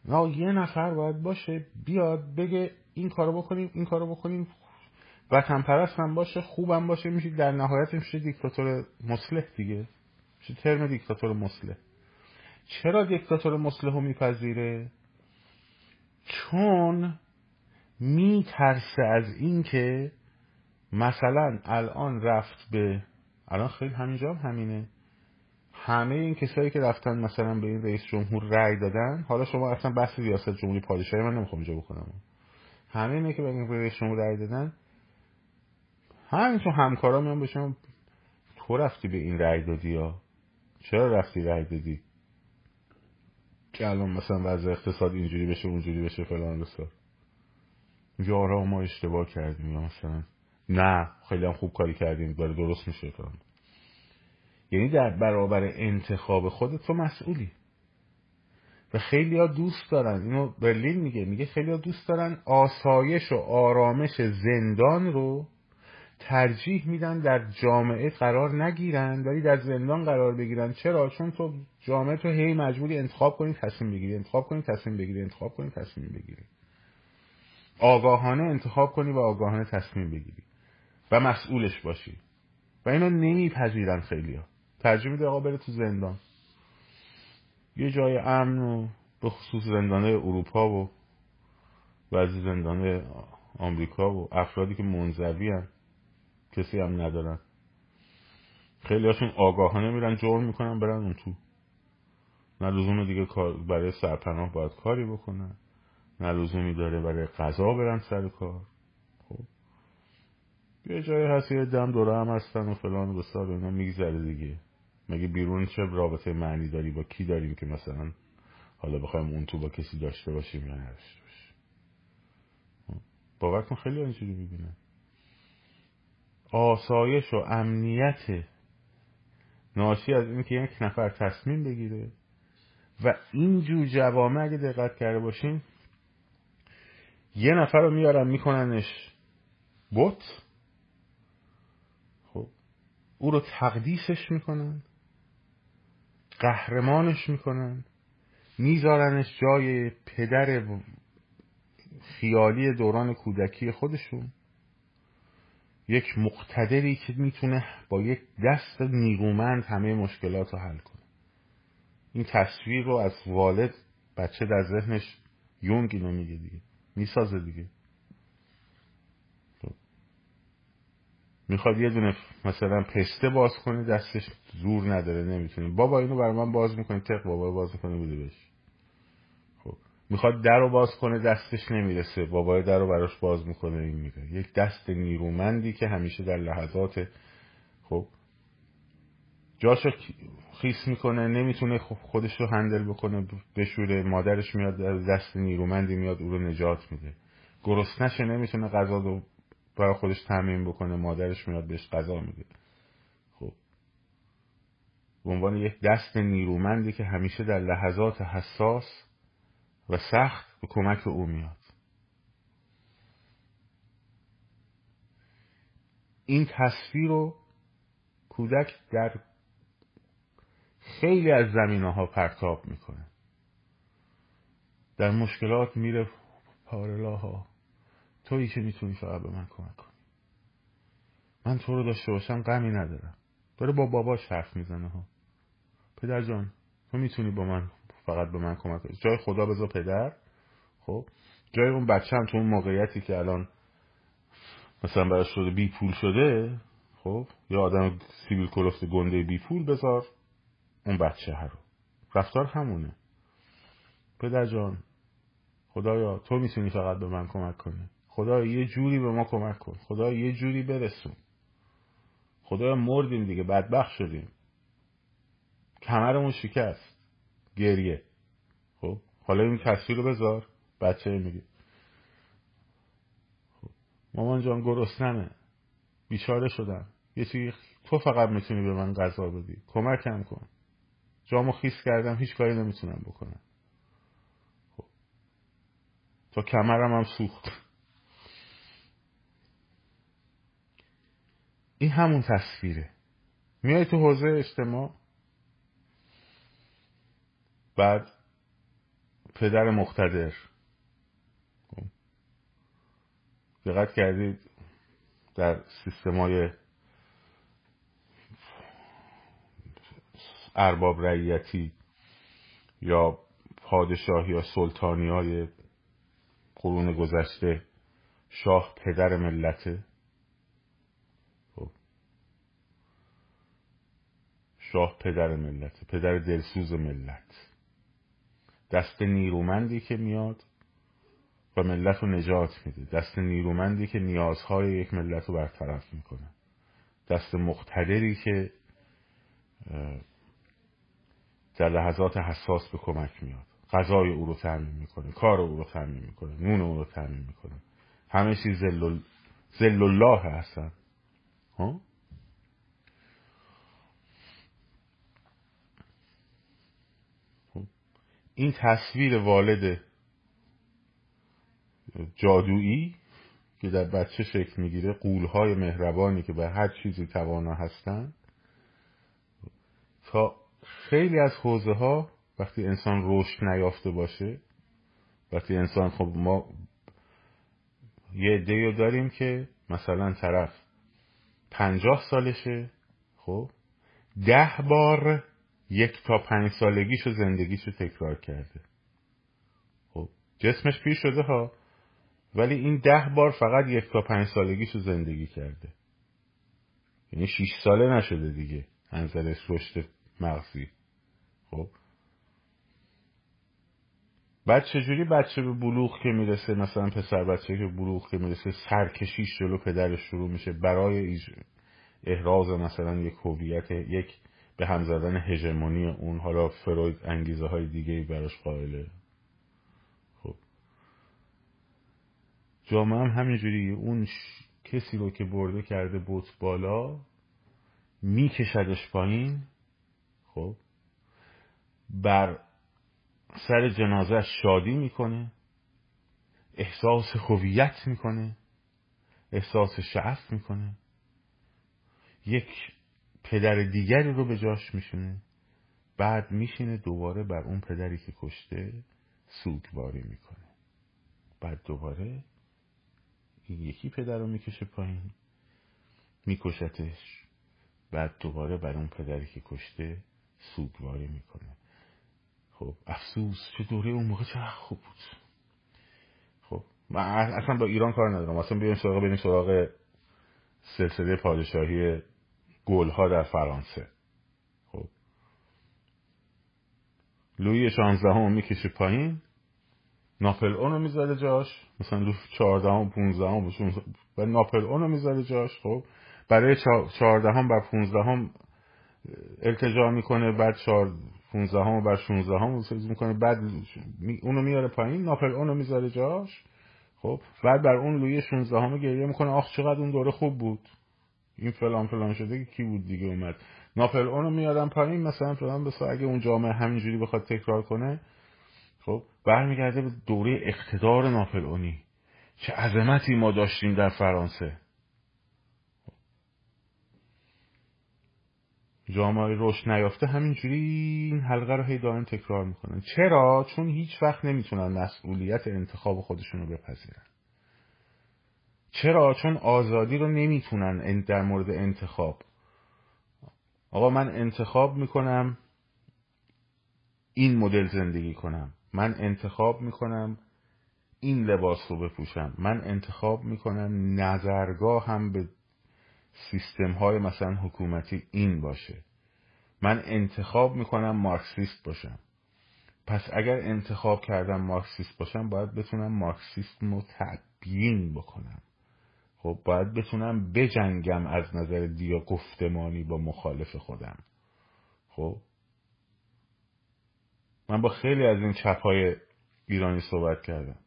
Speaker 1: نه یه نفر باید باشه بیاد بگه این کارو بکنیم این کارو بکنیم. وطن پرست هم باشه خوبم باشه میشه در نهایت میشه دیکتاتور مسلح دیگه. میشه ترم دیکتاتور مسلح چرا دیکتاتور مسلح رو میپذیره؟ چون میترسه از اینکه مثلا الان رفت به الان خیلی همینجا هم همینه. همه این کسایی که رفتن مثلا به این رئیس جمهور رأی دادن حالا شما اصلا بحث ریاست جمهوری پادشاهی من نمی‌خوام اینجا بکنم. همه اینه که به این رئیس جمهور رأی دادن. همین تو همکارا میان بشم تو رفتی به این رأی دادی یا؟ چرا رفتی رأی دادی؟ که الان مثلا وضع اقتصاد اینجوری بشه اونجوری بشه فلان بسار. یا ما اشتباه کردیم یا مثلا. نه خیلی هم خوب کاری کردیم داره درست میشه فلان. یعنی در برابر انتخاب خودت تو مسئولی. و خیلی ها دوست دارن. اینو برلین میگه. میگه خیلی ها دوست دارن آسایش و آرامش زندان رو ترجیح میدن در جامعه قرار نگیرن ولی در زندان قرار بگیرن. چرا؟ چون تو جامعه تو هی مجبوری انتخاب کنی تصمیم بگیری. انتخاب کنی تصمیم بگیری. انتخاب کنی تصمیم بگیری. آگاهانه انتخاب کنی و آگاهانه تصمیم بگیری. و مسئولش باشی. و اینو نمیپذیرن خیلی ها ترجیح میده آقا بره تو زندان. یه جای امن و به خصوص زندانه اروپا و بعضی زندانه آمریکا و افرادی که منزوی هم کسی هم ندارن. خیلی هاشون آگاهانه میرن جرم می‌کنن برن اون تو. نه لزوم دیگه برای سرپناه باید کاری بکنن. نه لزومی داره برای قضا برن سر کار. خب. یه جایی هست یه دم دوره هم هستن و فلان و بسار اینا میگذره دیگه. مگه بیرون چه رابطه معنی داری با کی داریم که مثلا حالا بخوایم اون تو با کسی داشته باشیم یا نداشته باشیم. باور کن خیلی اینجوری می‌بینن آسایش و امنیت ناشی از اینکه یک نفر تصمیم بگیره و اینجور جوامع اگه دقت کرده باشین یه نفر رو میارن میکننش بت. خب او رو تقدیسش می‌کنن. قهرمانش می‌کنن. میذارنش جای پدر خیالی دوران کودکی خودشون. یک مقتدری که می‌تونه با یک دست نیرومند همه مشکلات رو حل کنه. این تصویر رو از والد بچه در ذهنش یونگ اینو میگه دیگه. می‌سازه دیگه. می‌خواد یه دونه مثلا پسته باز کنه دستش زور نداره نمی‌تونه. بابا اینو بر من باز می‌کنه تق بابا باز می‌کنه بده بهش. می‌خواد در رو باز کنه دستش نمی‌رسه. بابای در رو براش باز می‌کنه این میره یک دست نیرومندی که همیشه در لحظات خب. جاشو خیس می‌کنه نمی‌تونه خودش رو هندل بکنه بشوره. مادرش میاد دست نیرومندی میاد او رو نجات میده. گرسنشه نمی‌تونه غذا رو برای خودش تعمین بکنه مادرش میاد بهش غذا میده. خب. به عنوان یک دست نیرومندی که همیشه در لحظات حساس و سخت به کمک او میاد. این تصویر رو کودک در خیلی از زمینه ها پرتاب می‌کنه. در مشکلات میره پارلاها. تویی که می‌تونی فقط به من کمک کنی. من تو رو داشته باشم غمی ندارم. داره با باباش حرف می‌زنه ها. پدر جان تو می‌تونی با من فقط به من کمک کنی. جای خدا بذار پدر. خب جای اون بچه هم تو اون موقعیتی که الان مثلا براش شده بی پول شده خب یا آدم سیبیل کلفت گنده بی پول بذار اون بچه ها رو. رفتار همونه. پدر جان خدایا تو می‌تونی فقط به من کمک کنی. خدایا یه جوری به ما کمک کن. خدایا یه جوری برسون. خدایا مردیم دیگه بدبخت شدیم. کمرمون شکست. گریه. خب؟ حالا این تصویر رو بذار. بچه میگه. خب. مامان جان گرسنمه. بیچاره شدم. یه چیزی تو فقط می‌تونی به من غذا بدی. کمکم کن. جامو خیس کردم هیچ کاری نمی‌تونم بکنم. خب. تا کمرم هم سوخت. این همون تصویره میای تو حوزه اجتماع بعد پدر مقتدر. دقت کردید در سیستمای ارباب رعیتی یا پادشاهی یا سلطانی های قرون گذشته شاه پدر ملته خب. شاه پدر ملت پدر دلسوز ملت. دست نیرومندی که میاد و ملت رو نجات میده. دست نیرومندی که نیازهای یک ملت رو برطرف می‌کنه. دست مقتدری که در لحظات حساس به کمک میاد. غذای او رو تعمین می‌کنه کار او رو تعمین می‌کنه نون او رو تعمین می‌کنه. همه چیز زل, الله هستن. ها خب. این تصویر والد جادویی که در بچه شکل می‌گیره قولهای مهربانی که به هر چیزی توانا هستند تا خیلی از حوزه ها وقتی انسان رشد نیافته باشه وقتی انسان خب ما یه عده داریم که مثلا طرف پنجاه سالشه خب ده بار یک تا پنج سالگیشو زندگیشو تکرار کرده. خب جسمش پیر شده ها ولی این ده بار فقط یک تا پنج سالگیشو زندگی کرده. یعنی شیش ساله نشده دیگه انزلش رشد مغزی. خب؟ بعد چجوری بچه به بلوغ که می‌رسه؟ مثلا پسر بچه که بلوغ که می‌رسه سرکشیش جلو پدرش شروع میشه. برای احراز مثلا یک هویت یک به هم زدن هژمونی اون حالا فروید انگیزه های دیگه براش قائله. خب. جامعه هم همینجوری اون کسی رو که برده کرده بوت بالا میکشدش پایین. خب. بر سر جنازه شادی می‌کنه. احساس هویت می‌کنه. احساس شعف می‌کنه. یک پدر دیگری رو به جاش میشونه بعد میشینه دوباره بر اون پدری که کشته سوگواری می‌کنه. بعد دوباره یکی پدر رو می‌کشه پایین میکشتش. بعد دوباره بر اون پدری که کشته سوگواری می‌کنه. خب افسوس چه دوره اون موقع چه خوب بود. خب من اصلا با ایران کار ندارم. اصلا بیایم سراغ بریم سراغ سلسله پادشاهی گل ها در فرانسه. خب. لوی شانزده می‌کشه پایین. ناپل اون رو می‌ذاره جاش. مثلا لوی چهارده هم پونزده هم و ناپل اون رو می‌ذاره جاش. خب. برای چهارده هم بر پونزده هم التجا می‌کنه بعد چهار 15 هم و بر 16 هم می‌کنه. بعد اونو میاره پایین. ناپل اونو می‌ذاره جاش. خب. بعد بر اون لوی 16 هم گریه می‌کنه. آخ چقدر اون دوره خوب بود. این فلان فلان شده که کی بود دیگه اومد. ناپل اون رو میادم پایین مثلا فلان بس اگه اون جامعه همینجوری بخواد تکرار کنه خب برمیگرده به دوره اقتدار ناپل اونی چه عظمتی ما داشتیم در فرانسه. جامعه رشد نیافته همینجوری این حلقه رو هی دارن تکرار می‌کنن. چرا؟ چون هیچ وقت نمی‌تونن مسئولیت انتخاب خودشون رو بپذیرن. چرا چون آزادی رو نمی‌تونن در مورد انتخاب؟ آقا من انتخاب می‌کنم این مدل زندگی کنم. من انتخاب می‌کنم این لباس رو بپوشم. من انتخاب می‌کنم نظرگاه هم به سیستم های مثلا حکومتی این باشه. من انتخاب می‌کنم مارکسیست باشم. پس اگر انتخاب کردم مارکسیست باشم باید بتونم مارکسیسم رو تبیین بکنم. خب باید بتونم بجنگم از نظر دیا گفتمانی با مخالف خودم. خب؟ من با خیلی از این چپ های ایرانی صحبت کردم.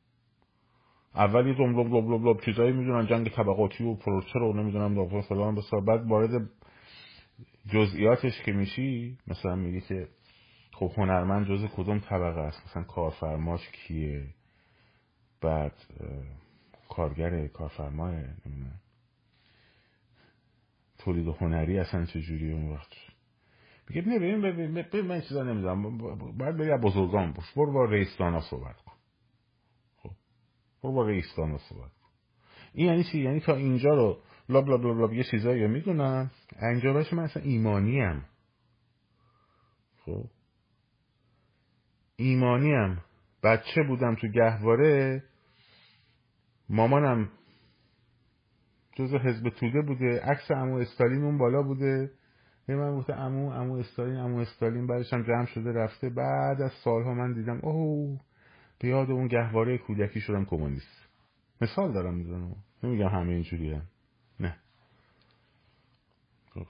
Speaker 1: اولی لب لب لب لب چیزایی می‌دونن جنگ طبقاتی و پروسه رو نمی‌دونم دافع فلان بسار بعد وارد جزئیاتش که میشی مثلا میگی که خب هنرمند جز کدوم طبقه است؟ مثلا کارفرماش کیه؟ بعد کارگر کارفرماه نمی‌دونم. تولید هنری اصلا چجوری اون وقت؟ میگه ببین ببین من چیزا نمی‌دونم. باید بری بزرگان باش. برو با رئیسدانا صحبت کن. خب. برو با رئیسدانا صحبت کن. این یعنی چی؟ یعنی تا اینجا رو لاب لاب لاب, لاب یه چیزایی می‌دونم. انجامش من اصلا ایمانی هم. خب. ایمانی هم. بچه بودم تو گهواره. مامانم جز حزب توده بوده. عکس امو استالین اون بالا بوده. هی من گفته امو امو استالین امو استالین. بعدش هم جمع شده رفته. بعد از سالها من دیدم اوه به یاد اون گهواره کودکی شدم کمونیست. مثال دارم می‌زنم. نمیگم همه اینجوری هم. نه.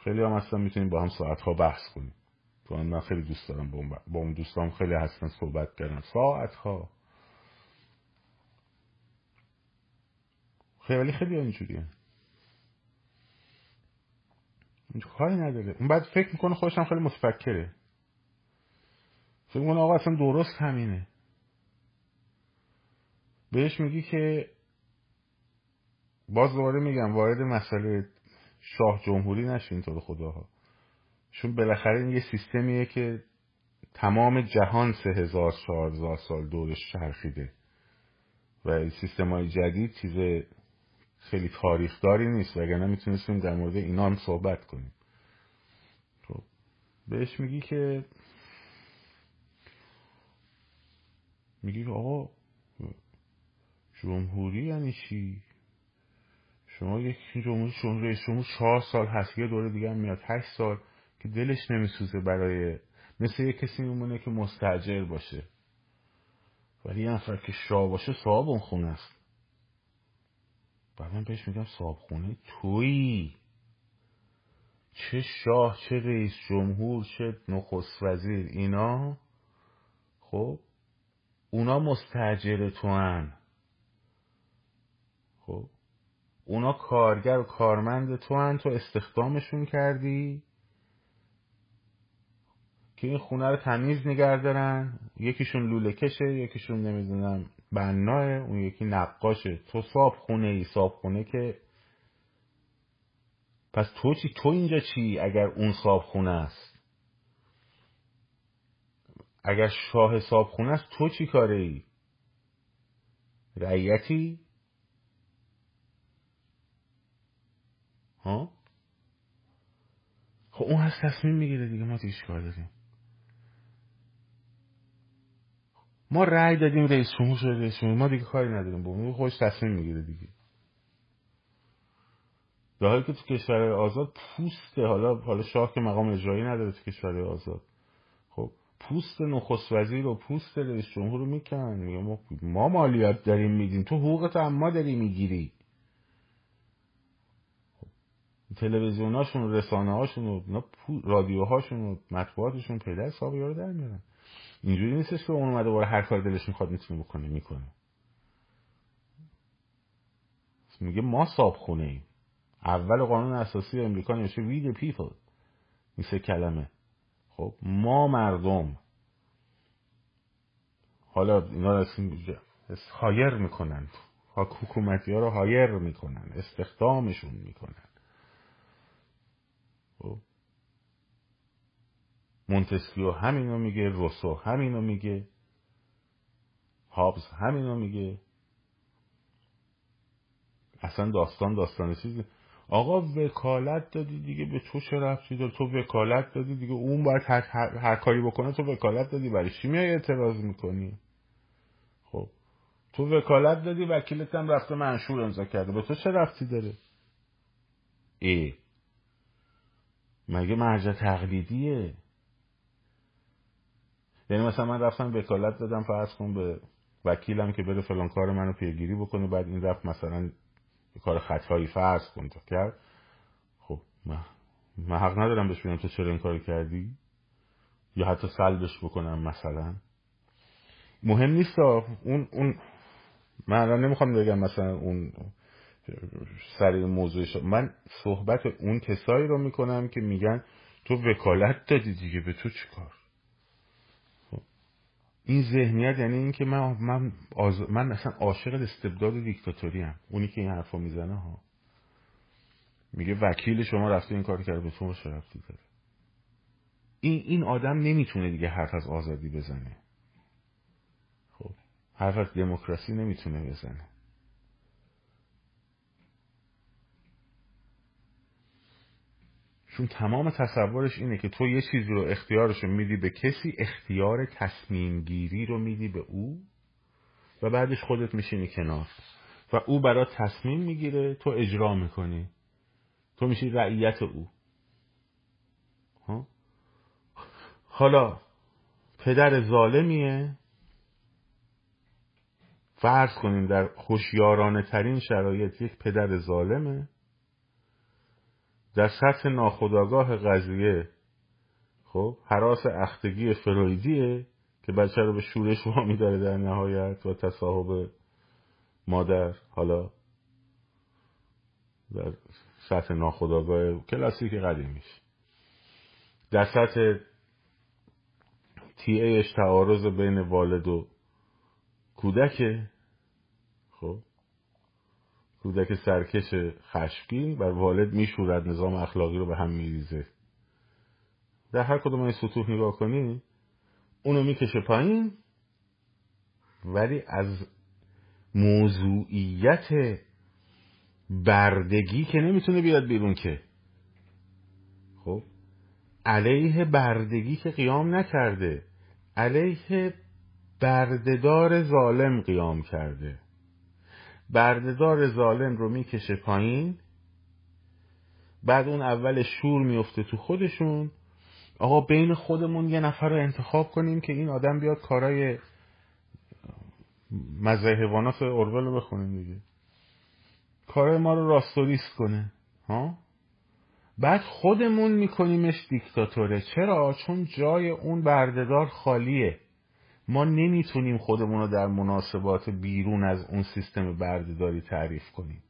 Speaker 1: خیلی هم اصلا می‌تونیم با هم ساعت ها بحث کنیم. تو من خیلی دوست دارم با اون دوستان خیلی هستن صحبت کردن. ساعت خیلی خیلی اینجوریه. کاری نداره. اون بعد فکر می‌کنه خودش هم خیلی متفکره. فکر می‌کنه آقا اصلا درست همینه. بهش میگی که باز دوباره میگم وارد مسئله شاه جمهوری نشین تو خداها. چون بالاخره این یه سیستمیه که تمام جهان سه هزار سال دورش چرخیده. و سیستم های جدید چیز خیلی تاریخداری نیست وگرنه می‌تونستیم در مورد اینا هم صحبت کنیم. خب بهش میگی که میگی آقا جمهوری یعنی چی؟ شما یک جمهوری شما رئیس جمهور چهار سال هست یه دوره دیگه هم میاد هشت سال که دلش نمیسوزه برای مثل یه کسی میمونه که مستجر باشه. ولی یه نفر که شاه باشه صاحب اون خونه است. بعد من بهش میگم صابخونه تویی. چه شاه چه رئیس جمهور چه نخست وزیر اینا. خب اونا مستجر تو هن. خب اونا کارگر و کارمند تو هن تو استخدامشون کردی. که این خونه رو تمیز نگه دارن. یکیشون لوله کشه یکیشون نمی‌دونم بناه اون یکی نقاشه تو صاحب خونه ای صاحب خونه که پس تو چی؟ تو اینجا چی اگر اون صاحب خونه است؟ اگر شاه صاحب خونه است تو چی کاره ای؟ رعیتی؟ ها؟ خب اون هست تصمیم می‌گیره دیگه ما دیگه کار داریم؟ ما رأی دادیم رئیس جمهور شده رئیس جمهور. ما دیگه کاری نداریم. اون خودش تصمیم می‌گیره دیگه. در حالی که تو کشور آزاد پوسته حالا حالا شاه که مقام اجرایی نداره تو کشور آزاد. خب پوست نخست وزیر و پوست رئیس جمهور رو میکن میگه ما, ما مالیات داریم میدیم. تو حقوقت هم ما داری می‌گیری. خب، تلویزیوناشون رسانه هاشون و رادیوهاشون و مطبوعاتشون پیدا حساب یارو در میارن. اینجوری نیستش که اون اومده باره هر کار دلش می‌خواد می‌تونه بکنه می‌کنه. میگه ما صاحب خونه ایم اول قانون اساسی امریکا نوشته we the people. این سه کلمه. خب ما مردم. حالا اینا هایر می‌کنن. حکومتی ها رو هایر می‌کنن. استخدامشون می‌کنن خب مونتسکیو همینو میگه روسو همینو میگه هابز همینو میگه. اصلا داستان داستان چیزی آقا وکالت دادی دیگه به تو چه رفتی داری تو وکالت دادی دیگه اون باید هر, هر, هر کاری بکنه تو وکالت دادی. برای چی میای اعتراض می‌کنی؟ خب تو وکالت دادی وکیلت هم رفته منشور امضا کرده. به تو چه رفتی داره؟ ای مگه مرجع تقلیدیه؟ یعنی مثلا من رفتم وکالت دادم فرض کن به وکیلم که بره فلان کار منو پیگیری بکنه بعد این رفت مثلا کار خطایی فرض کن کرد. خب من, حق ندارم بهش بگم تو چرا این کار کردی؟ یا حتی سلبش بکنم مثلا. مهم نیست اون اون من الان نمی‌خوام بگم مثلا اون سر موضوعش من صحبت اون کسایی رو می‌کنم که میگن تو وکالت دادی دیگه به تو چیکار این ذهنیت یعنی اینکه من من آز... من مثلا عاشق استبداد دیکتاتوری ام اونی که این حرفا می‌زنه ها. میگه وکیل شما رفته این کار کرده به تو چه داره. این این آدم نمی‌تونه دیگه حرف از آزادی بزنه. خب حرف از دموکراسی نمی‌تونه بزنه. چون تمام تصورش اینه که تو یه چیزی رو اختیارش رو میدی به کسی اختیار تصمیم گیری رو میدی به او و بعدش خودت میشینی کنار و او برای تصمیم می‌گیره تو اجرا می‌کنی. تو میشی رعیت او. ها؟ حالا پدر ظالمیه. فرض کنیم در خوشیارانه ترین شرایط یک پدر ظالمه. در سطح ناخداگاه قضیه خب حراس اختگی فرویدیه که بچه رو به شورش وامی داره در نهایت و تصاحب مادر. حالا در سطح ناخداگاه کلاسیک قدیمیش در سطح تی ایش تعارض بین والد و کودک خب کودک سرکش خشمگین بر والد میشورد نظام اخلاقی رو به هم میریزه. در هر کدوم این سطوح نگاه کنی اونو می‌کشه پایین ولی از موضوعیت بردگی که نمی‌تونه بیاد بیرون که. خب؟ علیه بردگی که قیام نکرده علیه بردهدار ظالم قیام کرده. بردهدار ظالم رو می‌کشه پایین بعد اون اول شور میفته تو خودشون. آقا بین خودمون یه نفر رو انتخاب کنیم که این آدم بیاد کارای مزه حیوانات اورول رو بخونیم دیگه. کارای ما رو راستوریست کنه ها؟ بعد خودمون میکنیمش دیکتاتوره. چرا؟ چون جای اون بردهدار خالیه. ما نمی‌تونیم خودمون رو در مناسبات بیرون از اون سیستم بردهداری تعریف کنیم.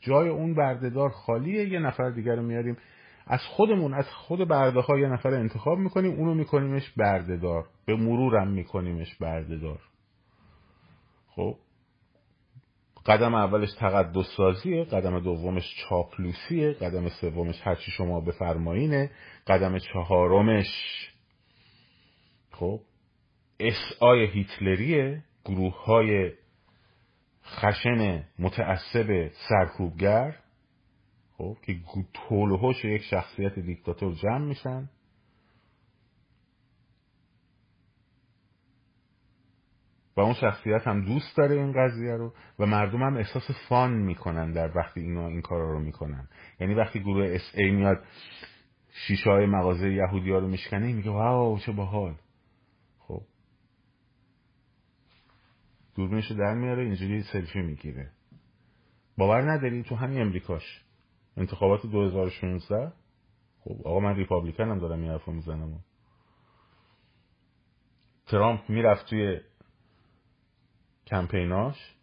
Speaker 1: جای اون بردهدار خالیه یه نفر دیگر رو میاریم از خودمون از خود برده ها یه نفر انتخاب می‌کنیم اونو میکنیمش بردهدار. به مرورم میکنیمش بردهدار. خب؟ قدم اولش تقدس سازیه قدم دومش چاپلوسیه قدم سومش هرچی شما بفرمایینه قدم چهارمش. خب؟ اسعای هیتلریه گروه های خشن متعصب سرکوبگر خب که طول یک شخصیت دیکتاتور جمع میشن. و اون شخصیت هم دوست داره این قضیه رو و مردم هم احساس فان می‌کنن در وقتی اینا این کارا رو می‌کنن. یعنی وقتی گروه اس ای میاد شیشه های مغازه یهودی ها رو میشکنه میگه واو چه باحال. دوربینشو در میاره اینجوری سلفی می‌گیره. باور نداری؟ تو همین امریکاش. انتخابات 2016 خب آقا من ریپابلیکن هم دارم این حرفو می‌زنم. ترامپ می‌رفت توی کمپیناش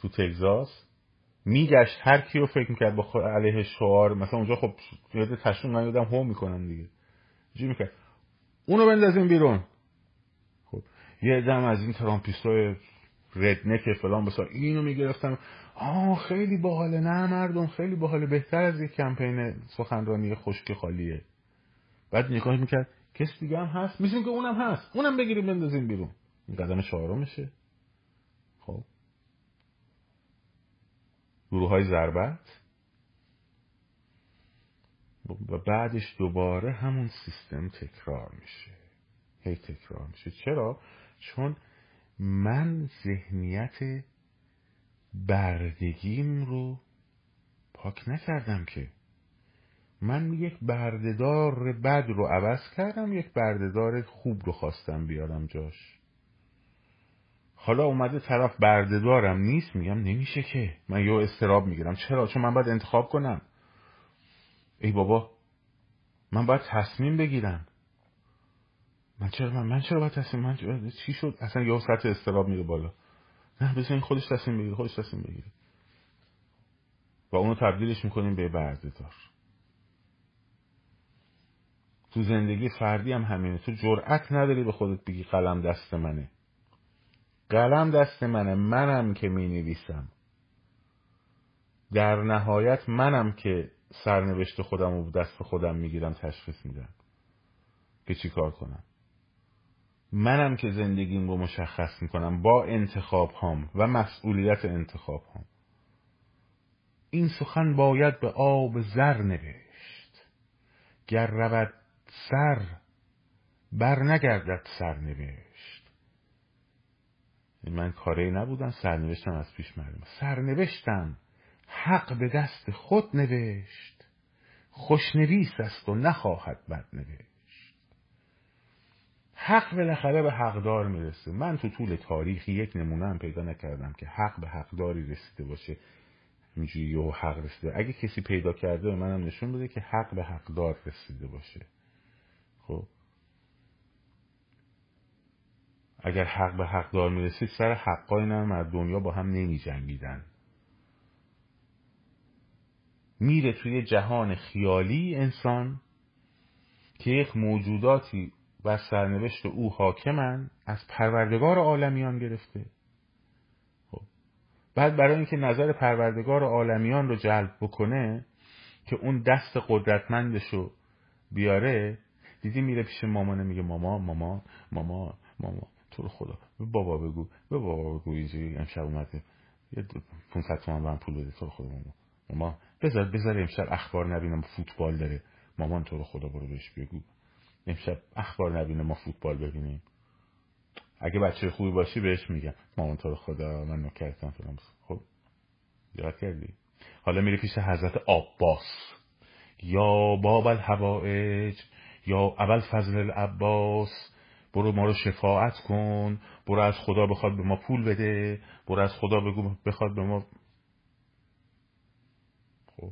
Speaker 1: تو تگزاس. میگشت هر کی رو فکر می‌کرد با علیه شعار. مثلا اونجا خب یاد تشریف من یادم هم می‌کنن دیگه. چی می‌کرد؟ اونو بندازیم بیرون. یه دم از این ترامپیستای ردنک فلان بسا اینو می‌گرفتم. آه خیلی باحاله. نه مردم خیلی باحاله. بهتر از یک کمپین سخنرانی خشک خالیه. بعد نگاه می‌کرد کس دیگه هم هست؟ میشیم که اونم هست. اونم بگیریم بندازیم بیرون. این قدم چهارمشه. خب. گروه های ضربت. و بعدش دوباره همون سیستم تکرار میشه. هی تکرار میشه. چرا؟ چون من ذهنیت بردگیم رو پاک نکردم که. من یک بردهدار بد رو عوض کردم یک بردهدار خوب رو خواستم بیارم جاش. حالا اومده طرف بردهدارم نیست میگم نمیشه که. من یه استراب می‌گیرم. چرا؟ چون من باید انتخاب کنم. ای بابا من باید تصمیم بگیرم. من چرا من, من چرا باید تصمیم من چی شد؟ اصلا یه سطح استراب میره بالا. نه بزنین خودش تصمیم بگیره خودش تصمیم بگیره. و اونو تبدیلش می‌کنیم به بردهدار. تو زندگی فردی هم همینه. تو جرأت نداری به خودت بگی قلم دست منه. قلم دست منه. منم که می نویسم در نهایت منم که سرنوشت خودم رو دست خودم می‌گیرم تشخیص میدم. که چی کار کنم؟ منم که زندگیم رو مشخص می‌کنم با انتخاب هام و مسئولیت انتخاب هام این سخن باید به آب زر نوشت. گر رود سر بر نگردد سرنوشت من کاری نبودم سرنوشتم از پیش مردم. سرنوشتم حق به دست خود نوشت. خوشنویس است و نخواهد بد نوشت. حق بالاخره به حقدار می‌رسه. من تو طول تاریخی یک نمونه هم پیدا نکردم که حق به حقداری رسیده باشه. اینجوری یه حق رسیده. اگه کسی پیدا کرده به منم نشون بده که حق به حقدار رسیده باشه. خب؟ اگر حق به حقدار می‌رسید سر حقای هم از دنیا با هم نمی جنگیدن میره توی جهان خیالی انسان که یک موجوداتی و سرنوشت او حاکمن از پروردگار عالمیان گرفته. خب. بعد برای اینکه نظر پروردگار عالمیان رو جلب بکنه که اون دست قدرتمندش رو بیاره دیدی میره پیش مامانه میگه ماما ماما ماما ماما تو رو خدا به بابا بگو به بابا بگو اینجوری امشب اومده. یه 500 تومن من پول بده تو رو خدا ماما. ماما بذار بذار امشب اخبار نبینم فوتبال داره. مامان تو رو خدا برو بهش بگو. امشب اخبار نبینه ما فوتبال ببینیم. اگه بچه خوبی باشی بهش میگم. مامان تو رو خدا من نکردم فلان. خب یاد کردی؟ حالا میره پیش حضرت عباس. یا باب الحوائج یا اول فضل العباس. برو ما رو شفاعت کن. برو از خدا بخواد به ما پول بده. برو از خدا بگو بخواد به ما خب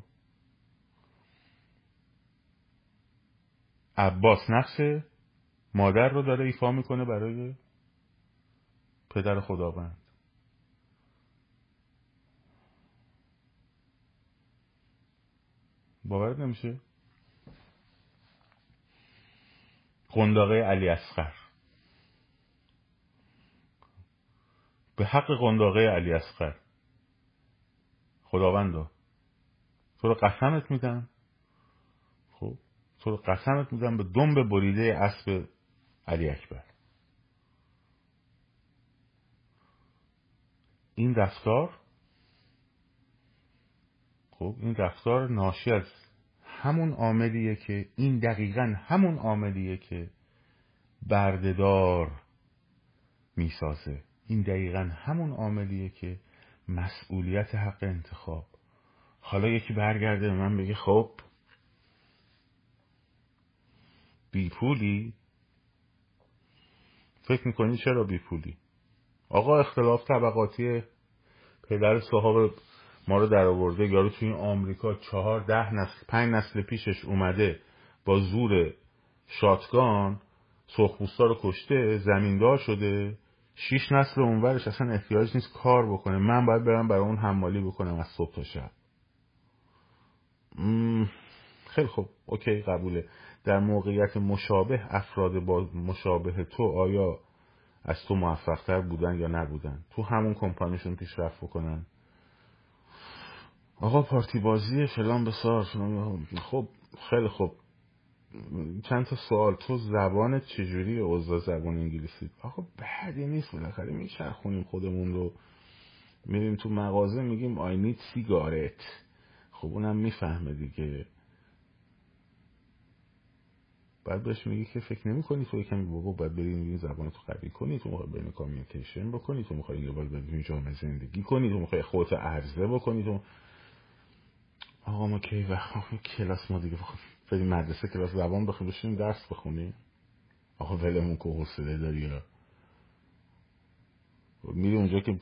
Speaker 1: عباس نقش مادر رو داره ایفا می‌کنه برای پدر خداوند. باورت نمیشه؟ قنداقه علی اصغر. به حق قنداقه علی اصغر. خداوندا تو رو قسمت میدم. تو رو قسمت میدم به دنب بریده اسب علی اکبر. این رفتار خب این رفتار ناشی از همون عاملیه که این دقیقا همون عاملیه که بردهدار می‌سازه. این دقیقا همون عاملیه که مسئولیت حق انتخاب. حالا یکی برگرده من بگه خب بی پولی؟ فکر می‌کنی چرا بی پولی؟ آقا اختلاف طبقاتی پدر صحاب ما رو در آورده یارو توی آمریکا چهار ده نسل پنج نسل پیشش اومده با زور شاتگان سرخپوستا رو کشته زمیندار شده شیش نسل اونورش اصلا احتیاج نیست کار بکنه. من باید برم برای اون حمالی بکنم از صبح تا شب. خیلی خوب. اوکی قبوله. در موقعیت مشابه افراد با مشابه تو آیا از تو موفقتر بودن یا نبودن؟ تو همون کمپانیشون پیشرفت بکنن. آقا پارتی بازی فلان بسار. خب خیلی خوب. چند تا سوال. تو زبان چجوری؟ اوضاع زبان انگلیسی. آقا بعدی نیست. بالاخره میچرخونیم خودمون رو. میریم تو مغازه میگیم آی نیت سیگارت خب اونم می‌فهمه دیگه. بعد بهش میگی که فکر نمی کنی تو کمی بابا باید بری این زبان تو قوی کنی تو می‌خوای بین کامیونیکیشن بکنی تو می‌خوای یه بار بدون جامعه زندگی کنی تو می‌خوای خودت عرضه بکنی تو آقا ما کی وقت کلاس ما دیگه بریم مدرسه کلاس زبان بخونیم بشیم درس بخونیم. آقا ولمون که حوصله داری میری اونجا که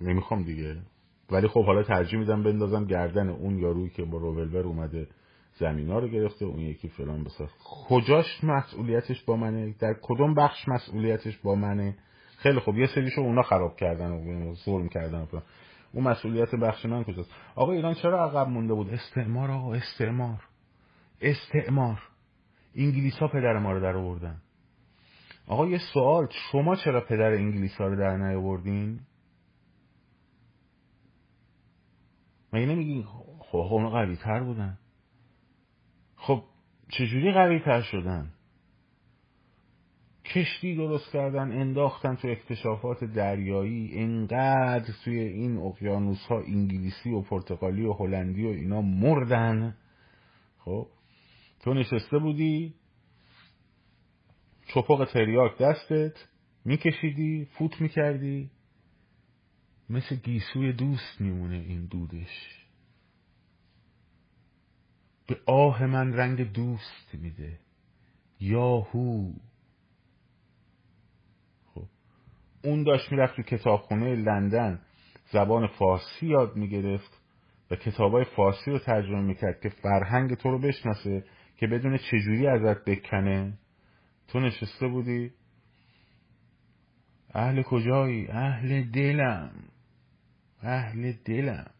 Speaker 1: نمی‌خوام دیگه. ولی خب حالا ترجیح میدم بندازم گردن اون یارویی که با روولور اومده. زمین ها رو گرفته اون یکی فلان بساز کجاش مسئولیتش با منه؟ در کدوم بخش مسئولیتش با منه؟ خیلی خب یه سریشو اونا خراب کردن و ظلم کردن فلان. اون مسئولیت بخش من کجاست؟ آقا ایران چرا عقب مونده بود؟ استعمار آقا استعمار. استعمار. انگلیس ها پدر ما رو در آوردن. آقا یه سوال شما چرا پدر انگلیس ها رو در نیاوردین؟ مگه نمیگی؟ خب اونا قوی تر بودن. خب چجوری قوی تر شدن؟ کشتی درست کردن انداختن تو اکتشافات دریایی انقدر توی این اقیانوس ها انگلیسی و پرتغالی و هلندی و اینا مردن؟ خب تو نشسته بودی چپق تریاک دستت میکشیدی فوت می‌کردی مثل گیسوی دوست میمونه این دودش. به آه من رنگ دوست میده. یاهو. خب. اون داشت می‌رفت تو کتابخونه لندن. زبان فارسی یاد می‌گرفت و کتابای فارسی رو ترجمه می‌کرد که فرهنگ تو رو بشناسه که بدون چجوری ازت بکنه. تو نشسته بودی. اهل کجایی؟ اهل دلم. اهل دلم.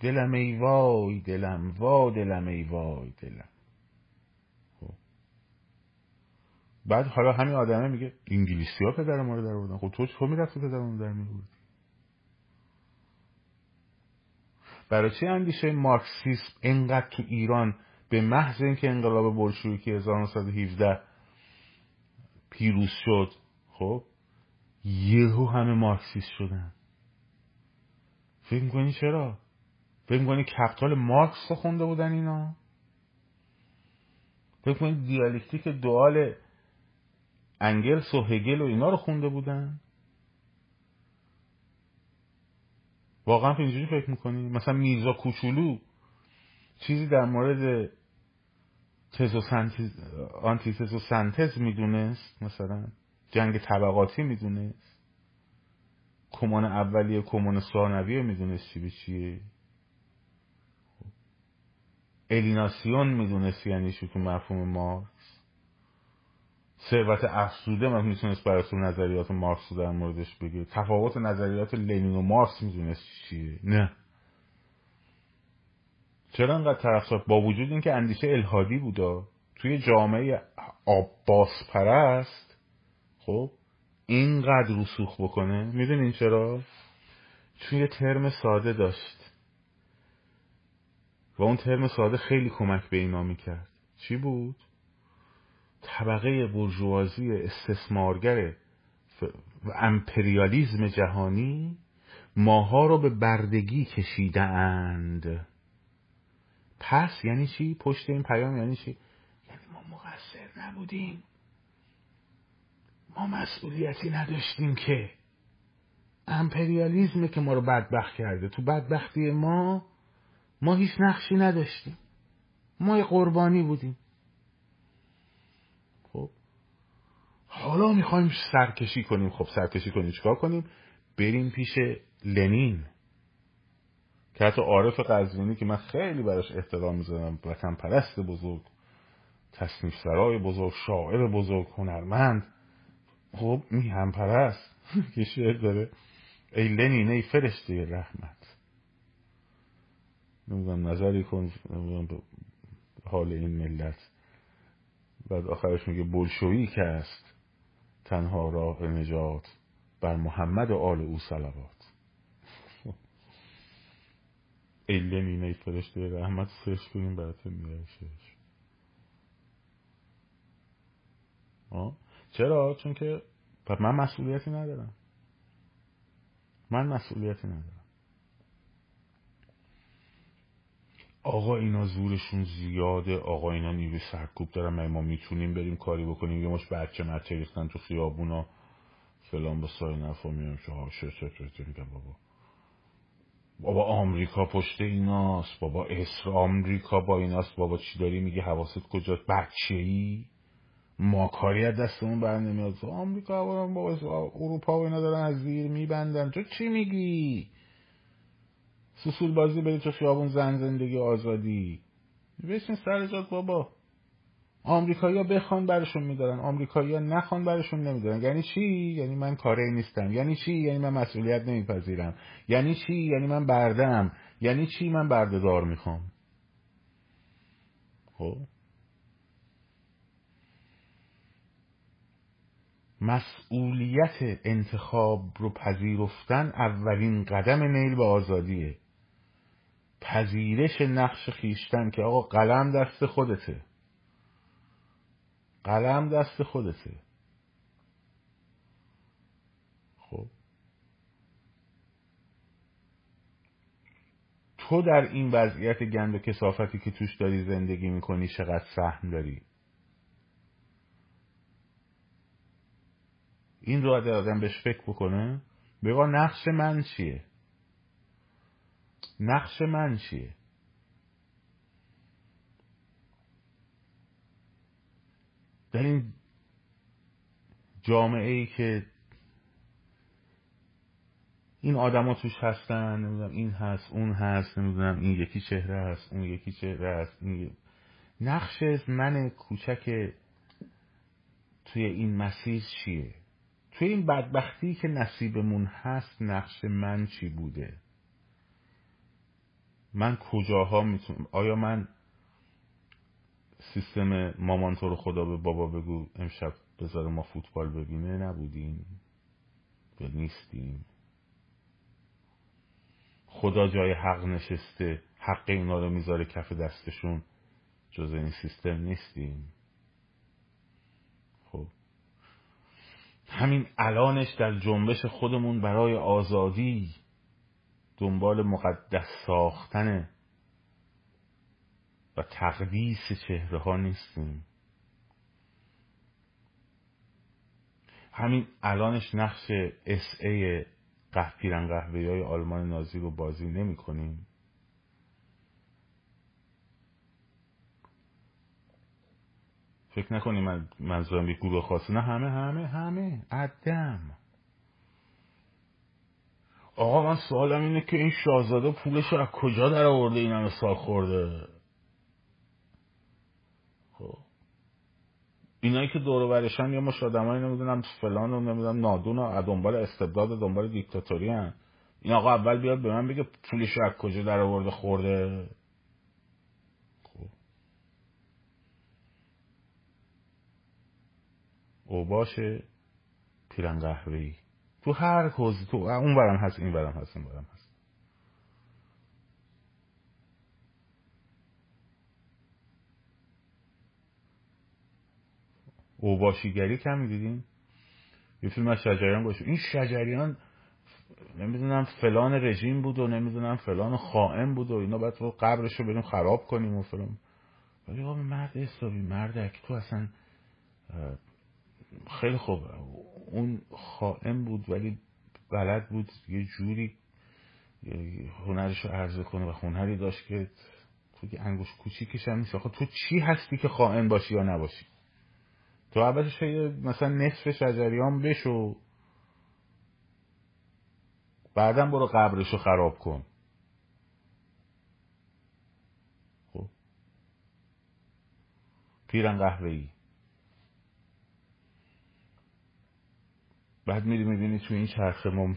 Speaker 1: دلم ای وای دلم وا دلم ای وای دلم. خب. بعد حالا همین آدمه میگه انگلیسی ها پدر ما رو در بودن خب تو تو می‌رفتی پدر ما در میبودی برای چه اندیشه مارکسیسم انقدر تو ایران به محض اینکه انقلاب بلشویکی 1917 پیروز شد خب یهو همه مارکسیست شدن. فکر می‌کنی چرا؟ فکر می‌کنی کپتال مارکس رو خونده بودن اینا؟ فکر می‌کنی دیالکتیک دوال انگلس و هگل و اینا رو خونده بودن؟ واقعا اینجوری فکر می‌کنی؟ مثلا میرزا کوچولو چیزی در مورد تز و آنتی تز و سنتز می‌دونست مثلا جنگ طبقاتی می‌دونست. کمان اولیه کمان ثانویه می‌دونست چی به چیه. الیناسیون می‌دونست یعنی چی تو مفهوم مارکس ثروت افزوده من می‌تونست براتون نظریات مارکس رو در موردش بگه. تفاوت نظریات لنین و مارکس می‌دونست چیه؟ نه. چرا انقدر طرفدار با وجود اینکه اندیشه الهادی بودا توی جامعه عباس پرست خب اینقدر رسوخ بکنه. می‌دونین چرا؟ چون یه ترم ساده داشت. و اون ترم ساده خیلی کمک به اینا می‌کرد چی بود؟ طبقه برجوازی استثمارگر و امپریالیزم جهانی ماها رو به بردگی کشیده اند پس یعنی چی؟ پشت این پیام یعنی چی؟ یعنی ما مقصر نبودیم ما مسئولیتی نداشتیم که امپریالیزمه که ما رو بدبخت کرده تو بدبختی ما ما هیچ نقشی نداشتیم. ما یه قربانی بودیم. خب. حالا می‌خوایم سرکشی کنیم. خب سرکشی کنیم. چیکار کنیم؟ بریم پیش لنین. که حتی عارف قزوینی که من خیلی براش احترام می‌ذارم وطن پرست بزرگ تصنیف سرای بزرگ شاعر بزرگ هنرمند. خب میهم پرست. یه شعر داره. ای لنین ای فرشته رحمت. نمی‌دونم نظری کن حال این ملت. بعد آخرش میگه بلشویی که است تنها راه نجات بر محمد و آل او صلوات. ای لنین ای فرشته رحمت سرش کنیم براتون میارشش چرا؟ چون که من مسئولیتی ندارم. من مسئولیتی ندارم. آقا اینا زورشون زیاده آقا اینا نیروی سرکوب دارن ما می‌تونیم بریم کاری بکنیم. یه مش بچه مچه ریختن تو خیابونا فلان با سای نفا میام چه ها میگم بابا. بابا آمریکا پشت ایناست. بابا اسر آمریکا با ایناست. بابا چی داری میگه حواست کجاست؟ بچه ای ما کاری از دستمون بر نمیاد. آمریکا بابا اروپا و اینا دارن از زیر میبندن. تو چی میگی؟ سسول بازی برید تو خیابون زن زندگی آزادی. بشین سر جات بابا. آمریکایی‌ها بخوان برشون میدارن آمریکایی‌ها نخوان برشون نمیدارن. یعنی چی؟ یعنی من کاری نیستم. یعنی چی؟ یعنی من مسئولیت نمیپذیرم. یعنی چی؟ یعنی من بردم یعنی چی من بردهدار می‌خوام؟ خب. مسئولیت انتخاب رو پذیرفتن اولین قدم نیل به آزادیه. پذیرش نقش خیشتن که آقا قلم دست خودته. قلم دست خودته. خب. تو در این وضعیت گند و کسافتی که توش داری زندگی می‌کنی چقدر سهم داری؟ این رو آدم بهش فکر بکنه بگا نقش من چیه؟ نقش من چیه؟ در این جامعه ای که این آدما توش هستن نمی‌دونم این هست اون هست نمی‌دونم این یکی چهره هست اون یکی چهره هست این نقش من کوچک توی این مسیر چیه؟ توی این بدبختی که نصیبمون هست نقش من چی بوده؟ من کجاها می‌تونم آیا من سیستم مامان تو رو خدا به بابا بگو امشب بذار ما فوتبال ببینه؟ نبودیم. یا نیستیم. خدا جای حق نشسته حق اینا رو می‌ذاره کف دستشون جز این سیستم نیستیم. خب. همین الانش در جنبش خودمون برای آزادی دنبال مقدس ساختن و تقدیس چهره ها نیستیم. همین الانش نقش اس ای پیرن قهوه های آلمان نازی رو بازی نمی کنیم. فکر نکنیم من منظورم یک گروه خاصی نه همه همه همه. عدم. آقا من سوالم اینه که این شاهزاده پولش رو از کجا در آورده این همه سال خورده؟ خب. اینایی که دور برشن یا مش آدمایی نمی‌دونم فلان و نمی‌دونم نادون و دنبال استبداد و دنبال دیکتاتوری هن. این آقا اول بیاد به من بگه پولش رو از کجا در آورده خورده؟ خب. او باشه پیرن قهوه‌ای. تو هر حوزه تو اون برم هست این برم هست این برم هست. اوباشیگری کمی دیدین یه فیلم از شجریان باشه. این شجریان نمی‌دونم فلان رژیم بود و نمی‌دونم فلان خائن بود و اینا. باید رو قبرش رو بریم خراب کنیم و فلان. ولی مرد حسابی مردک. تو اصلا خیلی خوب. اون خائن بود ولی بلد بود. یه جوری هنرش رو عرضه کنه و هنری داشت که که انگوش کوچیکش هم نیست تو چی هستی که خائن باشی یا نباشی؟ تو اولش مثلا نصف شجریان بشو. بعدا برو قبرش رو خراب کن. خب. پیرن قهوه بعد میری می‌بینی تو این چرخه ما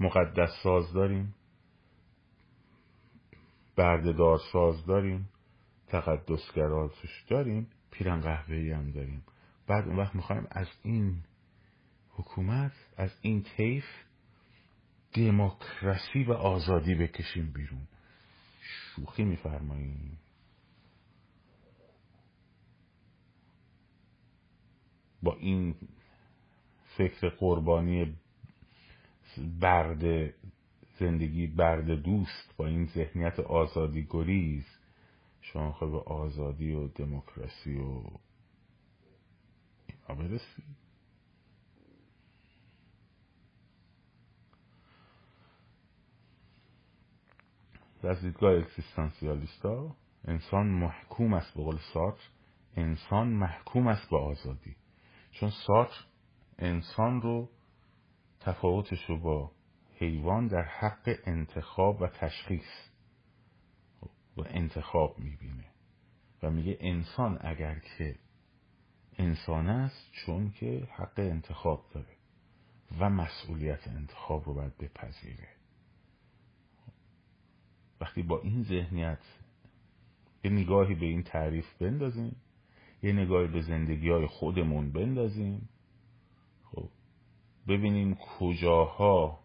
Speaker 1: مقدس ساز داریم. بردهدار ساز داریم. تقدسگرا توش داریم. پیرن قهوه‌ای هم داریم. بعد اون وقت می‌خوایم از این حکومت از این طیف دموکراسی و آزادی بکشیم بیرون. شوخی میفرماییم با این فکر قربانی برد زندگی برد دوست با این ذهنیت آزادی گریز شما خواهی به آزادی و دموکراسی و اینا برسی؟ از دیدگاه اکسیستانسیالیستا انسان محکوم است به قول ساتر انسان محکوم است به آزادی. چون ساتر انسان رو تفاوتش رو با حیوان در حق انتخاب و تشخیص و انتخاب می‌بینه. و میگه انسان اگر که انسان است چون که حق انتخاب داره و مسئولیت انتخاب رو باید بپذیره. وقتی با این ذهنیت یه نگاهی به این تعریف بندازیم یه نگاهی به زندگی های خودمون بندازیم ببینیم کجاها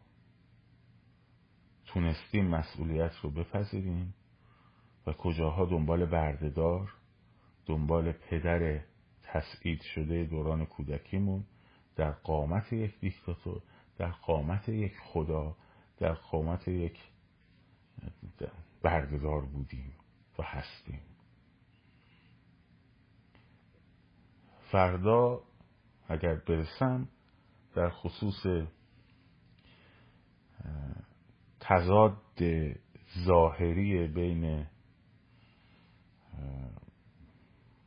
Speaker 1: تونستیم مسئولیت رو بپذیریم و کجاها دنبال بردهدار دنبال پدر تسعید شده دوران کودکیمون در قامت یک دیکتاتور در قامت یک خدا در قامت یک بردهدار بودیم و هستیم. فردا اگر برسم در خصوص تضاد ظاهری بین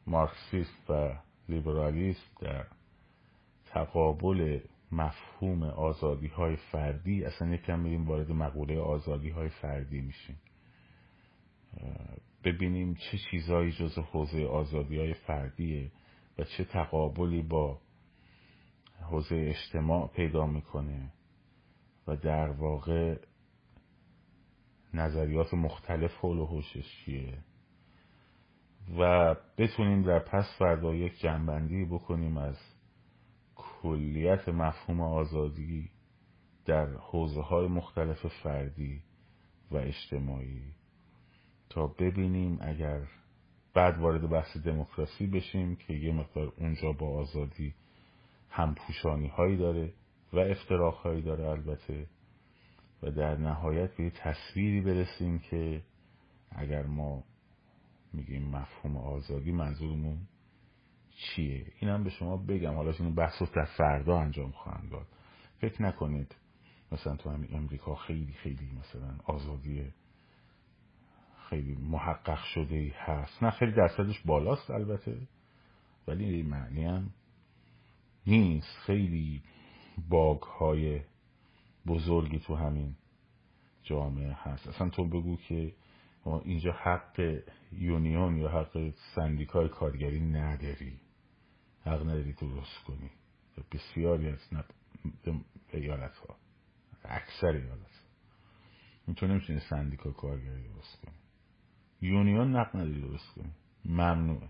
Speaker 1: مارکسیست و لیبرالیست در تقابل مفهوم آزادی های فردی اصلا یکم میریم وارد مقوله آزادی های فردی میشیم. ببینیم چه چیزهایی جز حوزه آزادی های فردیه و چه تقابلی با حوزه اجتماع پیدا می‌کنه و در واقع نظریات مختلف حول و چیه؟ و بتونیم در پس فردا یک جنبندی بکنیم از کلیت مفهوم آزادی در حوزه های مختلف فردی و اجتماعی. تا ببینیم اگر بعد وارد بحث دموکراسی بشیم که یه مقدار اونجا با آزادی همپوشانی هایی داره و افتراق هایی داره البته. و در نهایت به تصویری برسیم که اگر ما میگیم مفهوم آزادی منظورمون چیه؟ اینم به شما بگم. حالا این بحث رو در فردا انجام خواهم داد. فکر نکنید مثلا تو همین امریکا خیلی خیلی مثلا آزادی خیلی محقق شده هست. نه خیلی درصدش بالاست البته ولی معنی هم نیست. خیلی باگ های بزرگی تو همین جامعه هست. اصلا تو بگو که اینجا حق یونیون یا حق سندیکای کارگری نداری. حق نداری درست کنی. بسیاری از ایالت ها اکثر ایالت ها تو نمی‌تونی سندیکای کارگری درست کنی. یونیون نق نداری درست کنی. ممنوعه.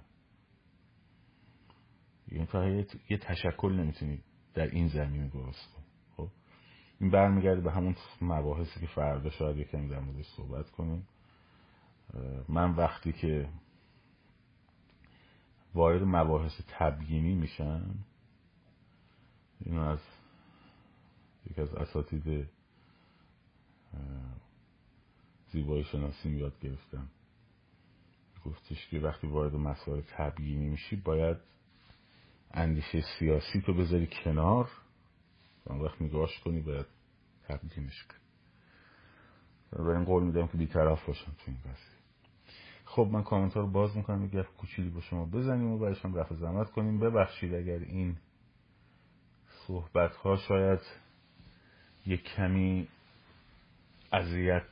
Speaker 1: یعنی تا یه تشکل نمی‌تونی در این زمینه درست کنی. خب؟ این برمیگرده به همون مباحثی که فردا شاید یکمی در موردش صحبت کنیم. من وقتی که وارد مباحث تبیینی میشم اینو از یکی از اساتید زیبایی شناسی یاد گرفتم. گفتش که وقتی وارد مسائل تبیینی میشی باید اندیشه سیاسی تو بذاری کنار اون وقت نگاهش کنی باید تبیینش کنی. و این قول میدم که بیطرف باشم تو این قضیه. خب من کامنت رو باز می‌کنم یه گفت کوچیلی با شما بزنیم و بعدش هم رفع زحمت کنیم. ببخشید اگر این صحبت ها شاید یک کمی اذیت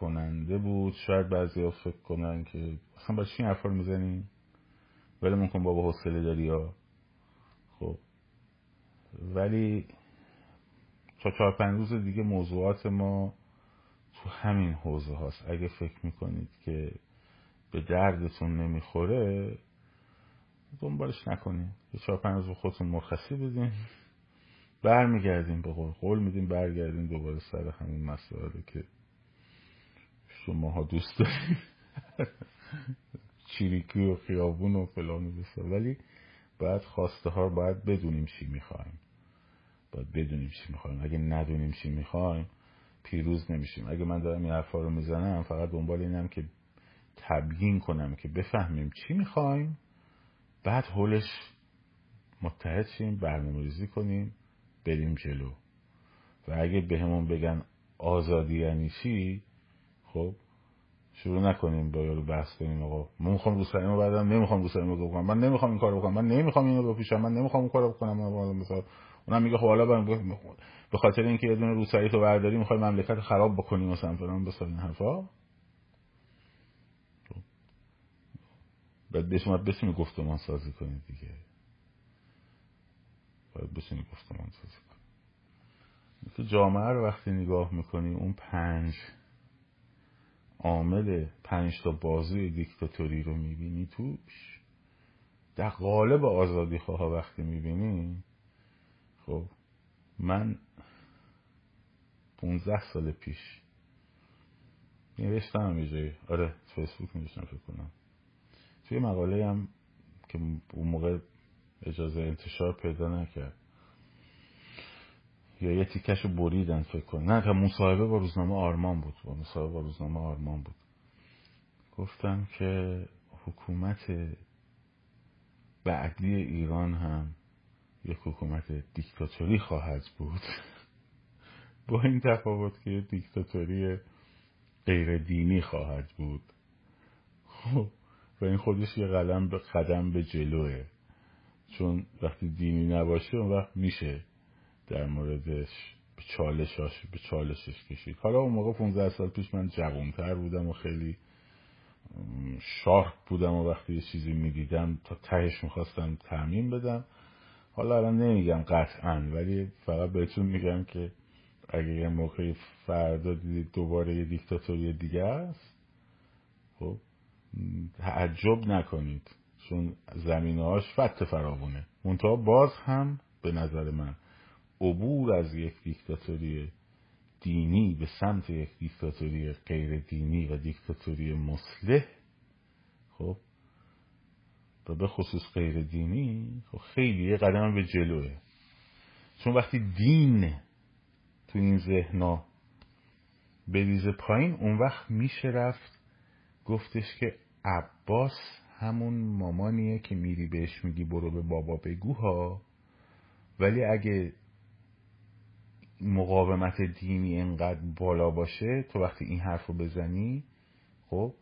Speaker 1: کننده بود. شاید بعضی ها فکر کنن که اصلا باید چین حرفا رو می‌زنیم ولی ممکن بابا حوصله داری ها خب ولی تا چهار پنج روز دیگه موضوعات ما تو همین حوزه هاست. اگه فکر می‌کنید که به دردتون نمی‌خوره دنبالش نکنید یه چهار پنج روز خودتون مرخصی بدین. برمیگردیم به قول. قول میدیم برگردیم دوباره سر همین مسائلی که شماها دوست دارید چیریکی و خیابون و فلان و ولی باید خواسته ها باید بدونیم چی می‌خوایم. باید بدونیم چی می‌خوایم. اگه ندونیم چی می‌خوایم پیروز نمیشیم. اگه من دارم این حرفا رو می‌زنم فقط دنبال اینم که تبیین کنم که بفهمیم چی می‌خوایم. بعد حولش متحد شیم برنامه ریزی کنیم بریم جلو. و اگه بهمون به بگن آزادی یعنی چی خب شروع نکنیم با یارو بحث کنیم آقا من می‌خوام رو سرمو بعدم نمی‌خوام رو سرمو بکنم من نمی‌خوام این کارو بکنم من نمی‌خوام اینو بپیشم من نمی‌خوام اون کارو بکنم مثلا اونم میگه خب حالا به خاطر اینکه یه دونه روسری تو برداری می‌خوای مملکت خراب بکنی مثلا فلان بسال این حرفا. خب. بعد به شما بتونی گفتمان سازی کنید دیگه. باید بتونی گفتمان سازی کنید که جامعه رو وقتی نگاه می‌کنی اون پنج عامل پنج تا بازوی دیکتاتوری رو می‌بینی توش. در قالب آزادی خواه وقتی می‌بینی خب من پونزده سال پیش نوشتم یه آره فیسبوک نوشتم فکر کنم. توی مقاله هم که اون موقع اجازه انتشار پیدا نکرد. یا یه تیکش بریدن فکر کنم. نه که مصاحبه با روزنامه آرمان بود. با مصاحبه با روزنامه آرمان بود. گفتم که حکومت بعدی ایران هم یک حکومت دیکتاتوری خواهد بود. با این تفاوت که دیکتاتوری غیر دینی خواهد بود. خب و این خودش یه قلم به قدم به جلوه. چون وقتی دینی نباشه اون وقت میشه در موردش به چالشش به چالشش کشید. حالا اون موقع 15 سال پیش من جوانتر بودم و خیلی شارپ بودم و وقتی یه چیزی می‌دیدم تا تهش می‌خواستم تعمین بدم. حالا الان نمیگم قطعا ولی فقط بهتون میگم که اگه یه موقعی فردا دیدید دوباره یه دیکتاتوری دیگه است خب تعجب نکنید چون زمینه هاش فت فراوونه منتها باز هم به نظر من عبور از یک دیکتاتوری دینی به سمت یک دیکتاتوری غیر دینی و دیکتاتوری مسلح خب و به خصوص غیر دینی خب خیلی یه قدم به جلوه. چون وقتی دین تو این ذهنا بریزه پایین اون وقت میشه رفت گفتش که عباس همون مامانیه که میری بهش میگی برو به بابا بگو ها. ولی اگه مقاومت دینی انقدر بالا باشه تو وقتی این حرف رو بزنی خب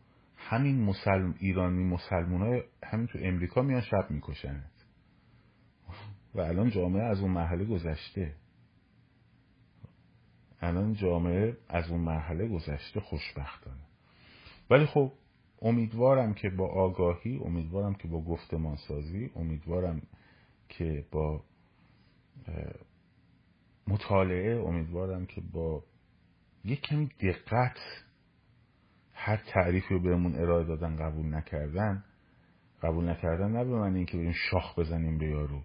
Speaker 1: همین مسلم ایرانی مسلمان های همین تو امریکا میان شب میکشنت و الان جامعه از اون مرحله گذشته. الان جامعه از اون مرحله گذشته خوشبختانه. ولی خب امیدوارم که با آگاهی امیدوارم که با گفتمان سازی امیدوارم که با مطالعه امیدوارم که با یک کمی دقت هر تعریفی رو بهمون ارائه دادن قبول نکردن قبول نکردن نه به من اینکه بریم شاخ بزنیم به یارو.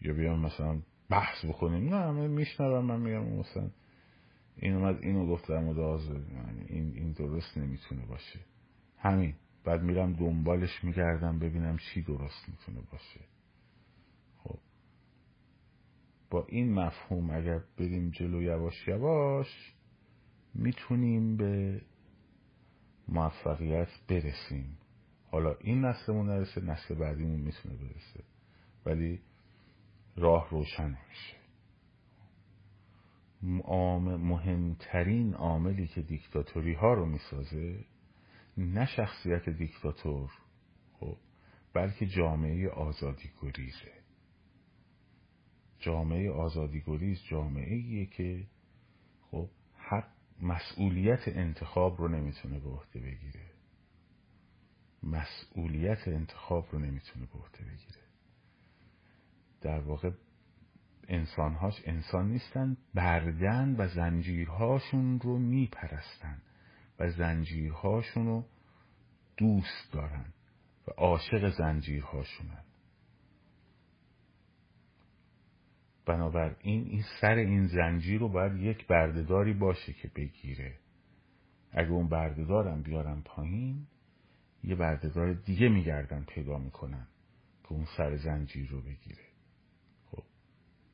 Speaker 1: یا بیام مثلا بحث بکنیم. نه من میشنوم من میگم مثلا این اومد اینو گفت در مورد این این درست نمی‌تونه باشه. همین. بعد میرم دنبالش میگردم ببینم چی درست می‌تونه باشه. خب. با این مفهوم اگر بریم جلو یواش یواش می‌تونیم به موفقیت برسیم. حالا این نسلمون نرسه نسل بعدیمون می‌تونه برسه. ولی راه روشن میشه. مهمترین عاملی که دیکتاتوری ها رو می‌سازه نه شخصیت دیکتاتور خب بلکه جامعه آزادی گریزه جامعه آزادی گریز جامعه که خب مسئولیت انتخاب رو نمی‌تونه به عهده بگیره. مسئولیت انتخاب رو نمی‌تونه به عهده بگیره. در واقع انسانهاش انسان نیستن بردن و زنجیرهاشون رو میپرستن و زنجیرهاشون رو دوست دارن و عاشق زنجیرهاشونن. بنابراین این سر این زنجیر رو باید یک بردهداری باشه که بگیره. اگه اون بردهدارم بیارن پایین یه بردهدار دیگه میگردن پیدا می‌کنن که اون سر زنجیر رو بگیره. خب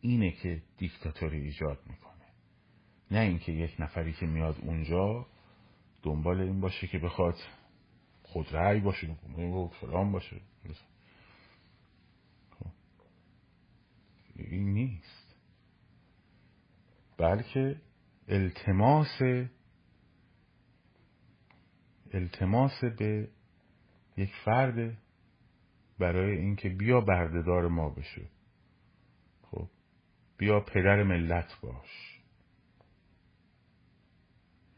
Speaker 1: اینه که دیکتاتوری ایجاد می‌کنه. نه اینکه یک نفری که میاد اونجا دنبال این باشه که بخواد خود رأی باشه فلان باشه خب. این نیست. بلکه التماس التماس به یک فرد برای اینکه بیا بردهدار ما بشه. خب بیا پدر ملت باش.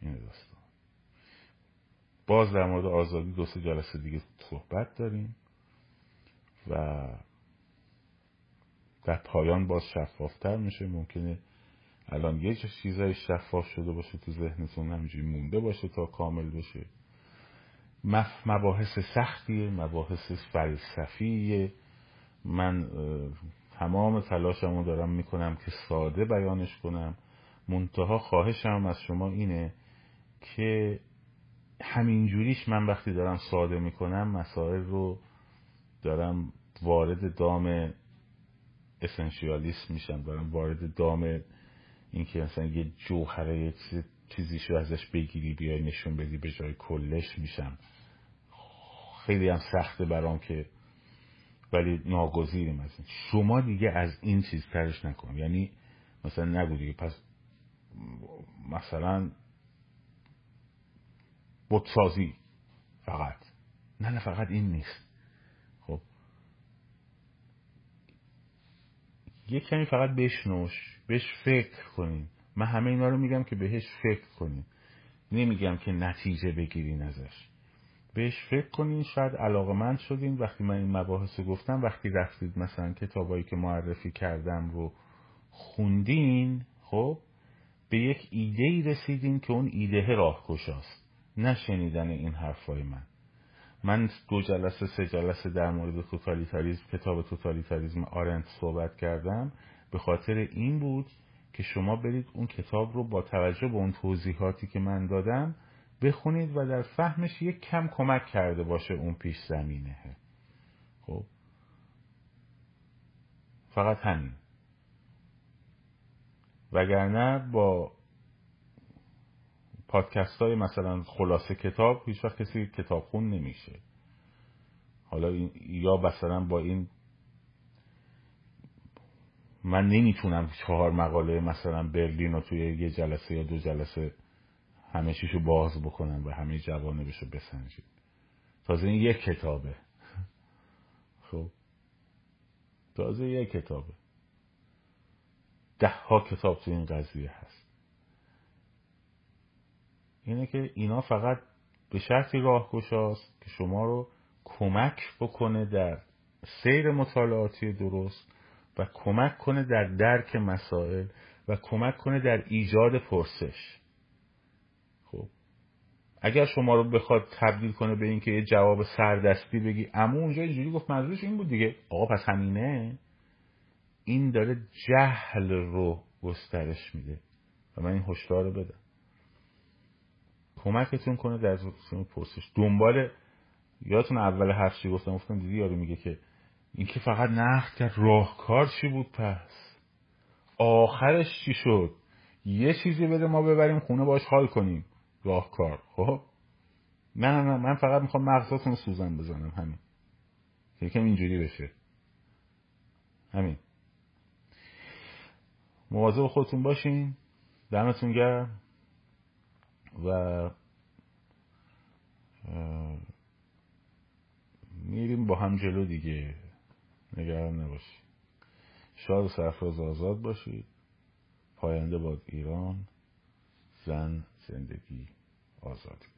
Speaker 1: این داستان. باز در مورد آزادی دو سه جلسه دیگه صحبت داریم و در پایان باز شفافتر میشه. ممکنه الان یه چیزای شفاف شده باشه تو ذهنتون همینجوری مونده باشه تا کامل بشه. مباحث سختیه مباحث فلسفیه. من تمام تلاشمو دارم می‌کنم که ساده بیانش کنم. منتها خواهشم از شما اینه که همینجوریش من وقتی دارم ساده می‌کنم مسائل رو دارم وارد دام اسنشیالیست میشم دارم وارد دام اینکه مثلا یه جوهره یه چیزیشو ازش بگیری بیای نشون بدی به جای کلش میشم. خیلی هم سخته برام که ولی ناگزیریم این. شما دیگه از این چیز ترش نکن. یعنی مثلا نگو دیگه پس مثلا بودسازی فقط. نه نه فقط این نیست خب یه کمی فقط بشنوش بهش فکر کنین. من همه اینا رو میگم که بهش فکر کنین. نمیگم که نتیجه بگیرین ازش. بهش فکر کنین شاید علاقه من شدین. وقتی من این مباحث رو گفتم وقتی رفتید مثلا کتابایی که معرفی کردم رو خوندین خب به یک ایده ای رسیدین که اون ایده راهکشاست نه شنیدن این حرفای من. من دو جلسه سه جلسه در مورد توتالیتاریزم کتاب توتالیتاریزم آرنت صحبت کردم به خاطر این بود که شما برید اون کتاب رو با توجه به اون توضیحاتی که من دادم بخونید و در فهمش یک کم کمک کرده باشه اون پیش زمینه. خب. فقط همین. وگرنه با پادکست های مثلا خلاصه کتاب هیچ وقت کسی کتاب خون نمیشه. حالا یا مثلا با این من نمی‌تونم چهار مقاله مثلا برلین رو توی یه جلسه یا دو جلسه همه چیشو باز بکنم و همه جوانبشو بسنجید تازه این یک کتابه. خب. تازه یک کتابه. ده ها کتاب تو این قضیه هست. اینه که اینا فقط به شرطی راهگشاست که شما رو کمک بکنه در سیر مطالعاتی درست و کمک کنه در درک مسائل و کمک کنه در ایجاد پرسش. خب اگر شما رو بخواد تبدیل کنه به اینکه یه جواب سردستی بگی اما اونجا اینجوری گفت منظورش این بود دیگه. آقا پس همینه؟ این داره جهل رو گسترش میده و من این هشدار رو بدم. کمکتون کنه در پرسش. دنبال یادتون اول حرف چی گفتم؟ گفتم دیدی یارو میگه که این که فقط نقد کرد. راهکار چی بود پس؟ آخرش چی شد؟ یه چیزی بده ما ببریم خونه باش حال کنیم. راهکار. خب؟ نه من فقط می‌خوام مغزاتون رو سوزن بزنم. همین. یکم اینجوری بشه. همین. مواظب خودتون باشین. دمتون گرم. و میریم با هم جلو دیگه. نگران نباشید. شاد و سرفراز آزاد باشید. پاینده باد ایران. زن زندگی آزادی.